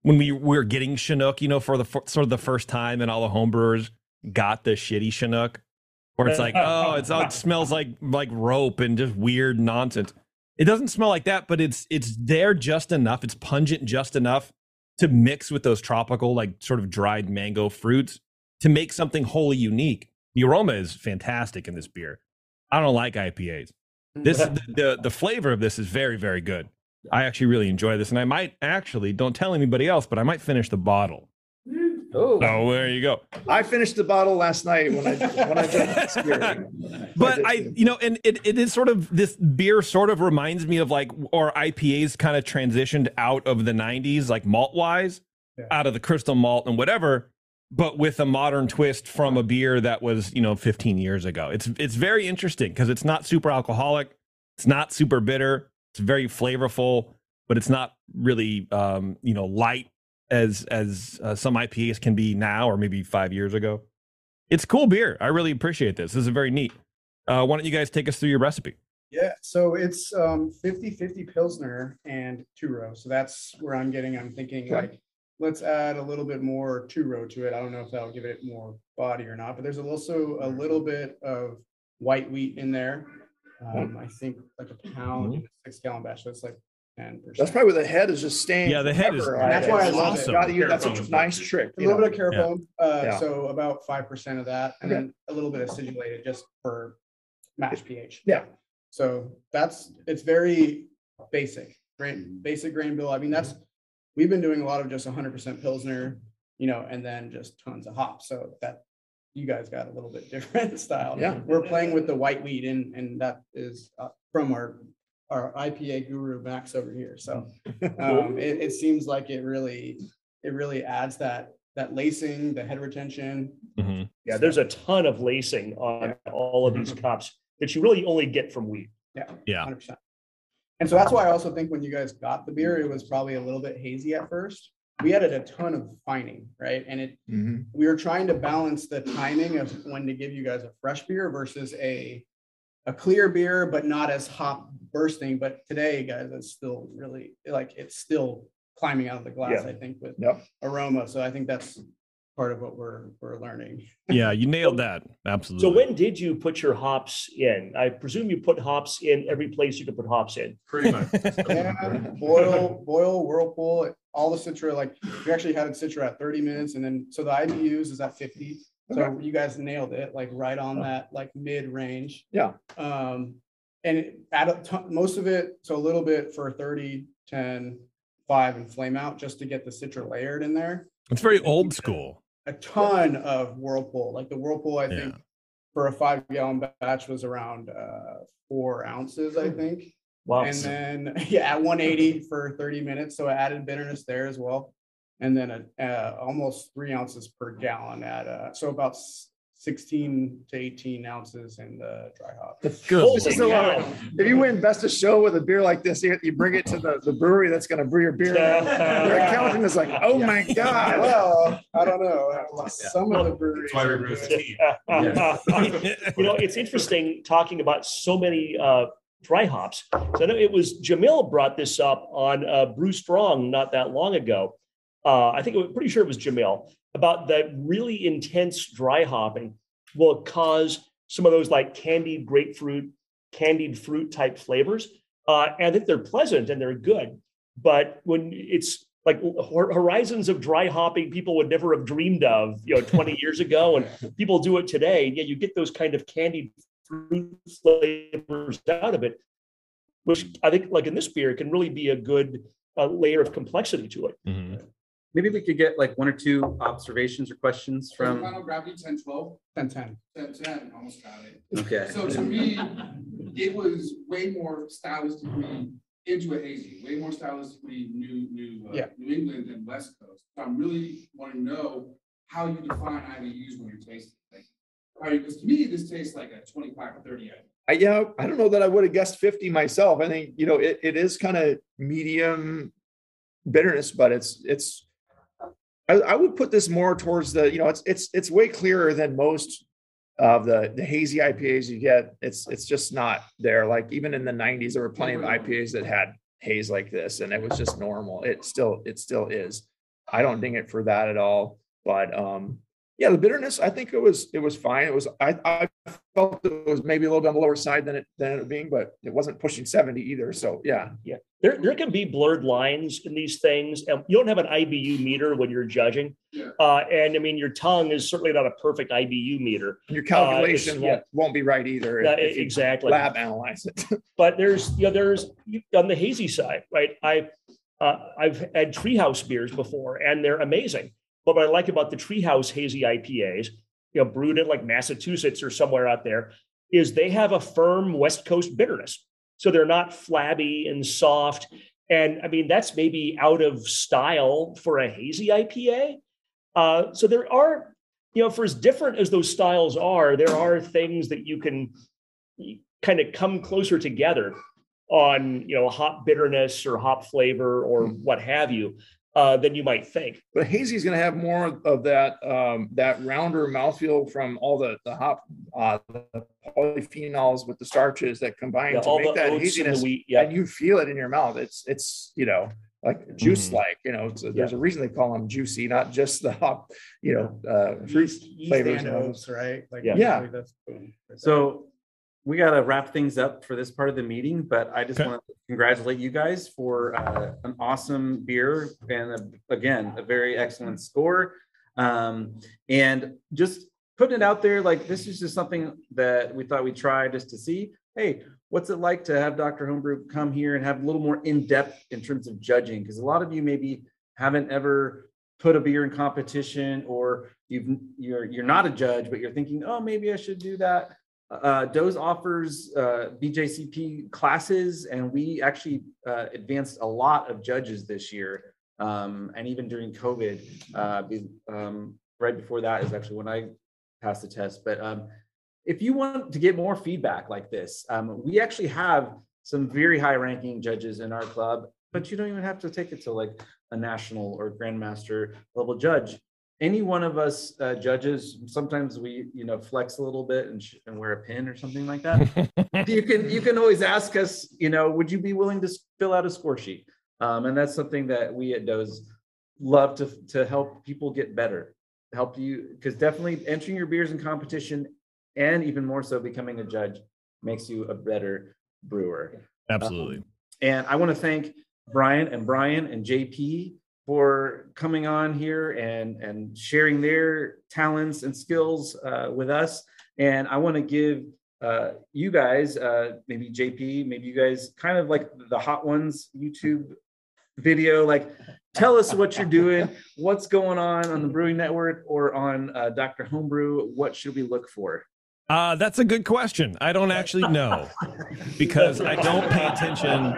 when we were getting Chinook, you know, for the for, sort of the first time, and all the homebrewers got the shitty Chinook, where it's like, oh, it's all, it smells like like rope and just weird nonsense. It doesn't smell like that, but it's it's there just enough. It's pungent just enough to mix with those tropical, like sort of dried mango fruits to make something wholly unique. The aroma is fantastic in this beer. I don't like IPAs. This the, the the flavor of this is very very good. I actually really enjoy this, and I might actually don't tell anybody else, but I might finish the bottle. Oh, So there you go. I finished the bottle last night when I when I drank this beer. But I, you know, and it, it is sort of this beer sort of reminds me of like, or IPAs kind of transitioned out of the 90s, like malt wise, out of the crystal malt and whatever, but with a modern twist from a beer that was, you know, 15 years ago. It's it's very interesting because it's not super alcoholic, it's not super bitter, it's very flavorful, but it's not really, um, you know, light as as uh, some IPAs can be now or maybe five years ago. It's cool beer. I really appreciate this. This is very neat. Uh, why don't you guys take us through your recipe? Yeah, so it's um 50-50 Pilsner and two row. So that's where I'm getting, I'm thinking Okay. like, let's add a little bit more two row to it. I don't know if that'll give it more body or not, but there's also a little bit of white wheat in there. Um, I think like a pound in a six gallon batch, so it's like ten percent. That's probably where the head is just staying. Yeah, the head is- And that's why I love it. Awesome. Got you. That's a nice trick. A little know. bit of carafoam, uh, Yeah. so about five percent of that, and Okay. then a little bit acidulated just for mash pH. Yeah. So that's, it's very basic, grain, basic grain bill. I mean, that's, we've been doing a lot of just hundred percent Pilsner, you know, and then just tons of hops. So that, you guys got a little bit different style. Yeah. We're playing with the white wheat and, and that is uh, from our, our IPA guru Max over here. So um, it, it seems like it really, it really adds that, that lacing, the head retention. Yeah, there's a ton of lacing on all of these cups that you really only get from wheat. Yeah. Yeah. 100%. And so that's why I also think when you guys got the beer, it was probably a little bit hazy at first. We added a ton of fining, right? And it, Mhm. we were trying to balance the timing of when to give you guys a fresh beer versus a a clear beer, but not as hop bursting. But today, guys, it's still really like it's still climbing out of the glass. Yeah. I think with Yep. aroma. So I think that's part of what we're we're learning. Yeah, you nailed that. Absolutely. So when did you put your hops in? I presume you put hops in every place you could put hops in. Pretty much. Yeah, boil, boil, whirlpool, all the citra, like we actually had it citra at thirty minutes and then, so the IBUs is at fifty. So you guys nailed it, like right on that, like mid range. Yeah. Um, and add up to- most of it, so a little bit for 30, 10, 5 and flame out, just to get the citra layered in there. It's very old school. A ton of whirlpool, like the whirlpool, I think for a five gallon batch was around uh, four ounces, I think. Wow. And then yeah, at 180 for 30 minutes, so I added bitterness there as well, and then a, uh, almost three ounces per gallon at uh, so about s- 16 to 18 ounces in the dry hop. Good. This is a lot of- If you win best of show with a beer like this, you you bring it to the, the brewery that's gonna brew your beer. Their accountant is like, oh my God. Well, I don't know. Some of the breweries. That's why we brew good. tea. you know, it's interesting talking about so many uh, dry hops. So I know it was Jamil brought this up on uh, Brew Strong not that long ago. Uh, I think it was pretty sure it was Jamil about that really intense dry hopping will cause some of those like candied grapefruit, candied fruit type flavors. Uh, and I think they're pleasant and they're good. But when it's like horizons of dry hopping people would never have dreamed of, you know, 20 years ago, and people do it today. Yeah, you get those kind of candied fruit flavors out of it, which I think, like in this beer, can really be a good uh, layer of complexity to it. Maybe we could get like one or two observations or questions From from. final gravity 10, 12, 10, 10. 10, 10, almost got it. Okay. So to me, it was way more stylistically into a hazy, way more stylistically new, new, uh, Yeah. New England than West Coast. So I'm really want to know how you define IBUs when you're tasting. Like, how you, because to me, this tastes like a 25 or 30 IBU. I, yeah, I don't know that I would have guessed 50 myself. I think, you know, it, it is kind of medium bitterness, but it's, it's, I, I would put this more towards the, you know, it's, it's, it's way clearer than most of the, the hazy IPAs you get. It's, it's just not there. Like even in the nineties, there were plenty of IPAs that had haze like this and it was just normal. It still, it still is. I don't ding it for that at all, but, um, yeah, the bitterness, I think it was, it was fine. It was, I, I felt it was maybe a little bit on the lower side than it, than it being, but it wasn't pushing seventy either. So, yeah. Yeah, there, there can be blurred lines in these things. And you don't have an IBU meter when you're judging. Yeah. Uh, and I mean, your tongue is certainly not a perfect IBU meter. Your Uh, calculation it's- won't, won't be right either. Yeah, if you exactly. Lab analyze it. but there's you know there's on the hazy side right i uh, i've had treehouse beers before and they're amazing but what i like about the treehouse hazy ipas you know brewed in like massachusetts or somewhere out there is they have a firm west coast bitterness. So they're not flabby and soft. And i mean that's maybe out of style for a hazy ipa uh, so there are you know for as different as those styles are there are things that you can kind of come closer together on you know hop bitterness or hop flavor or what have you uh, than you might think. But hazy is going to have more of that, um, that rounder mouthfeel from all the, the hop, uh, the polyphenols with the starches that combine Yeah, to all make the that oats and the wheat, yeah. And you feel it in your mouth. It's, it's, you know, like juice like, you know, it's, there's a reason they call them juicy, not just the hop, you know, uh, fruit Yeast, yeast flavors. and and oats, right? Like Yeah. usually that's boom. So we got to wrap things up for this part of the meeting, but I just want to congratulate you guys for uh, an awesome beer and a, again, a very excellent score. Um, and just putting it out there, like this is just something that we thought we'd try just to see, hey, what's it like to have Dr. Homebrew come here and have a little more in depth in terms of judging? Because a lot of you maybe haven't ever put a beer in competition or you've you're you're not a judge, but you're thinking, oh, maybe I should do that uh, Doze offers uh, BJCP classes, and we actually uh, advanced a lot of judges this year. Um, and even during COVID, uh, um, right before that is actually when I passed the test. But um, if you want to get more feedback like this, um, we actually have some very high ranking judges in our club, but you don't even have to take it to like a national or grandmaster level judge any one of us uh, judges sometimes we you know flex a little bit and, sh- and wear a pin or something like that. You can you can always ask us you know would you be willing to fill out a score sheet? Um, and that's something that we at doze love to to help people get better help you because definitely entering your beers in competition and even more so becoming a judge makes you a better brewer. Absolutely. Um, and I want to thank Brian and Brian and JP for coming on here and, and sharing their talents and skills uh, with us. And I want to give uh, you guys, uh, maybe JP, maybe you guys kind of like the hot ones YouTube video, like tell us what you're doing, what's going on on the Brewing Network or on uh, Dr. Homebrew. What should we look for? Uh, that's a good question. I don't actually know because I don't pay attention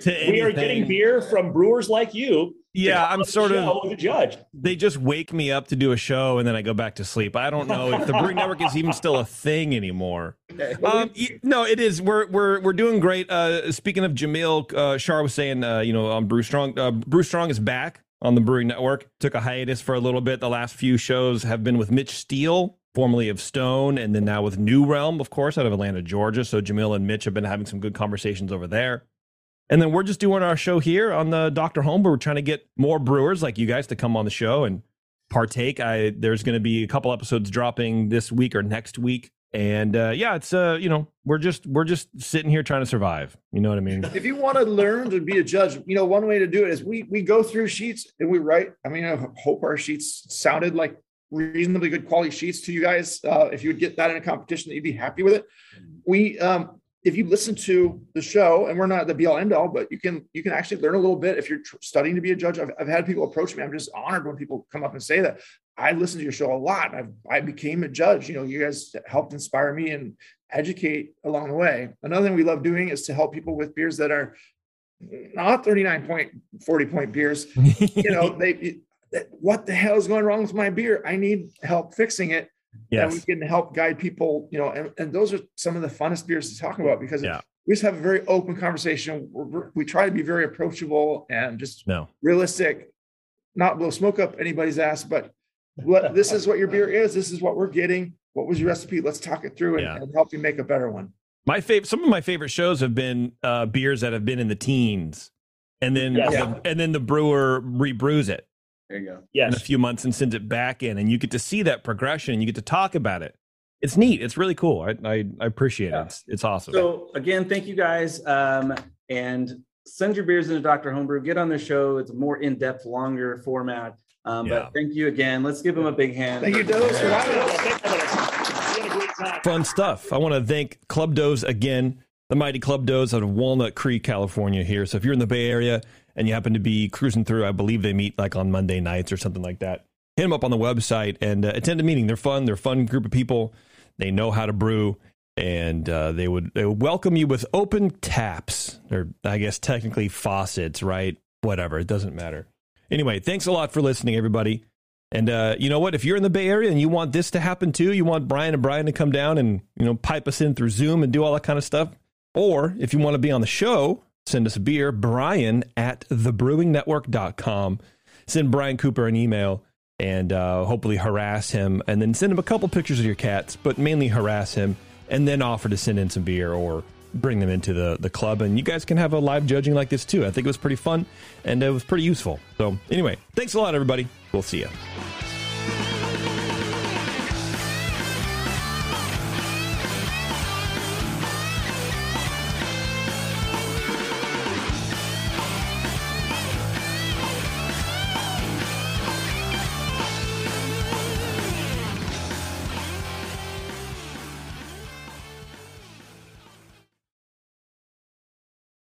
to anything. We are getting beer from brewers like you. Yeah, I'm sort of the judge. They just wake me up to do a show and then I go back to sleep. I don't know if the Brewing Network is even still a thing anymore. Um, no, it is. We're we're we're doing great. Uh, speaking of Jamil, uh, Shar was saying, uh, you know, on Brew Strong, uh, Brew Strong is back on the Brewing Network. Took a hiatus for a little bit. The last few shows have been with Mitch Steele, formerly of Stone, and then now with New Realm, of course, out of Atlanta, Georgia. So Jamil and Mitch have been having some good conversations over there. And then we're just doing our show here on the Dr. Home, but we're trying to get more brewers like you guys to come on the show and partake. I there's going to be a couple episodes dropping this week or next week. And uh, yeah, it's uh, you know, we're just we're just sitting here trying to survive. You know what I mean? If you want to learn to be a judge, you know, one way to do it is we we go through sheets and we write. I mean, I hope our sheets sounded like reasonably good quality sheets to you guys. Uh, if you would get that in a competition, that you'd be happy with it. We um, if you listen to the show, and we're not the be all end all, but you can you can actually learn a little bit if you're tr- studying to be a judge. I've, I've had people approach me. I'm just honored when people come up and say that. I listen to your show a lot. I've, I became a judge. You know, you guys helped inspire me and educate along the way. Another thing we love doing is to help people with beers that are not 39 point, 40 point beers. you know, they what the hell is going wrong with my beer? I need help fixing it. Yes. And we can help guide people, you know, and, and those are some of the funnest beers to talk about because Yeah. we just have a very open conversation. We're, we try to be very approachable and just No. realistic, not blow smoke up anybody's ass, but what this is what your beer is. This is what we're getting. What was your recipe? Let's talk it through and, Yeah. and help you make a better one. My favorite, some of my favorite shows have been uh, beers that have been in the teens, and then Yes. the, and then the brewer rebrews it There you go. in a few months and sends it back in, and you get to see that progression. and You get to talk about it. It's neat. It's really cool. I I, I appreciate it. It's, it's awesome. So again, thank you guys. Um, and send your beers into Dr. Homebrew. Get on the show. It's a more in-depth, longer format. Um, Yeah. But thank you again. Let's give him a big hand. Thank you, Doze, for having us. We had a great time. fun stuff. I want to thank Club Doze again, the mighty Club Doze out of Walnut Creek, California. Here, so if you're in the Bay Area and you happen to be cruising through, I believe they meet like on Monday nights or something like that. Hit them up on the website and uh, attend a meeting. They're fun. They're a fun group of people. They know how to brew, and uh, they would they would welcome you with open taps, or I guess technically faucets, right? Whatever, it doesn't matter. Anyway, thanks a lot for listening, everybody. And uh, you know what? If you're in the Bay Area and you want this to happen too, you want Brian and Brian to come down and you know pipe us in through Zoom and do all that kind of stuff. Or if you want to be on the show, send us a beer. Brian at thebrewingnetwork.com. Send Brian Cooper an email and uh, hopefully harass him, and then send him a couple pictures of your cats, but mainly harass him, and then offer to send in some beer or bring them into the, the club. And you guys can have a live judging like this too. I think it was pretty fun and it was pretty useful. So, anyway, thanks a lot, everybody. We'll see you.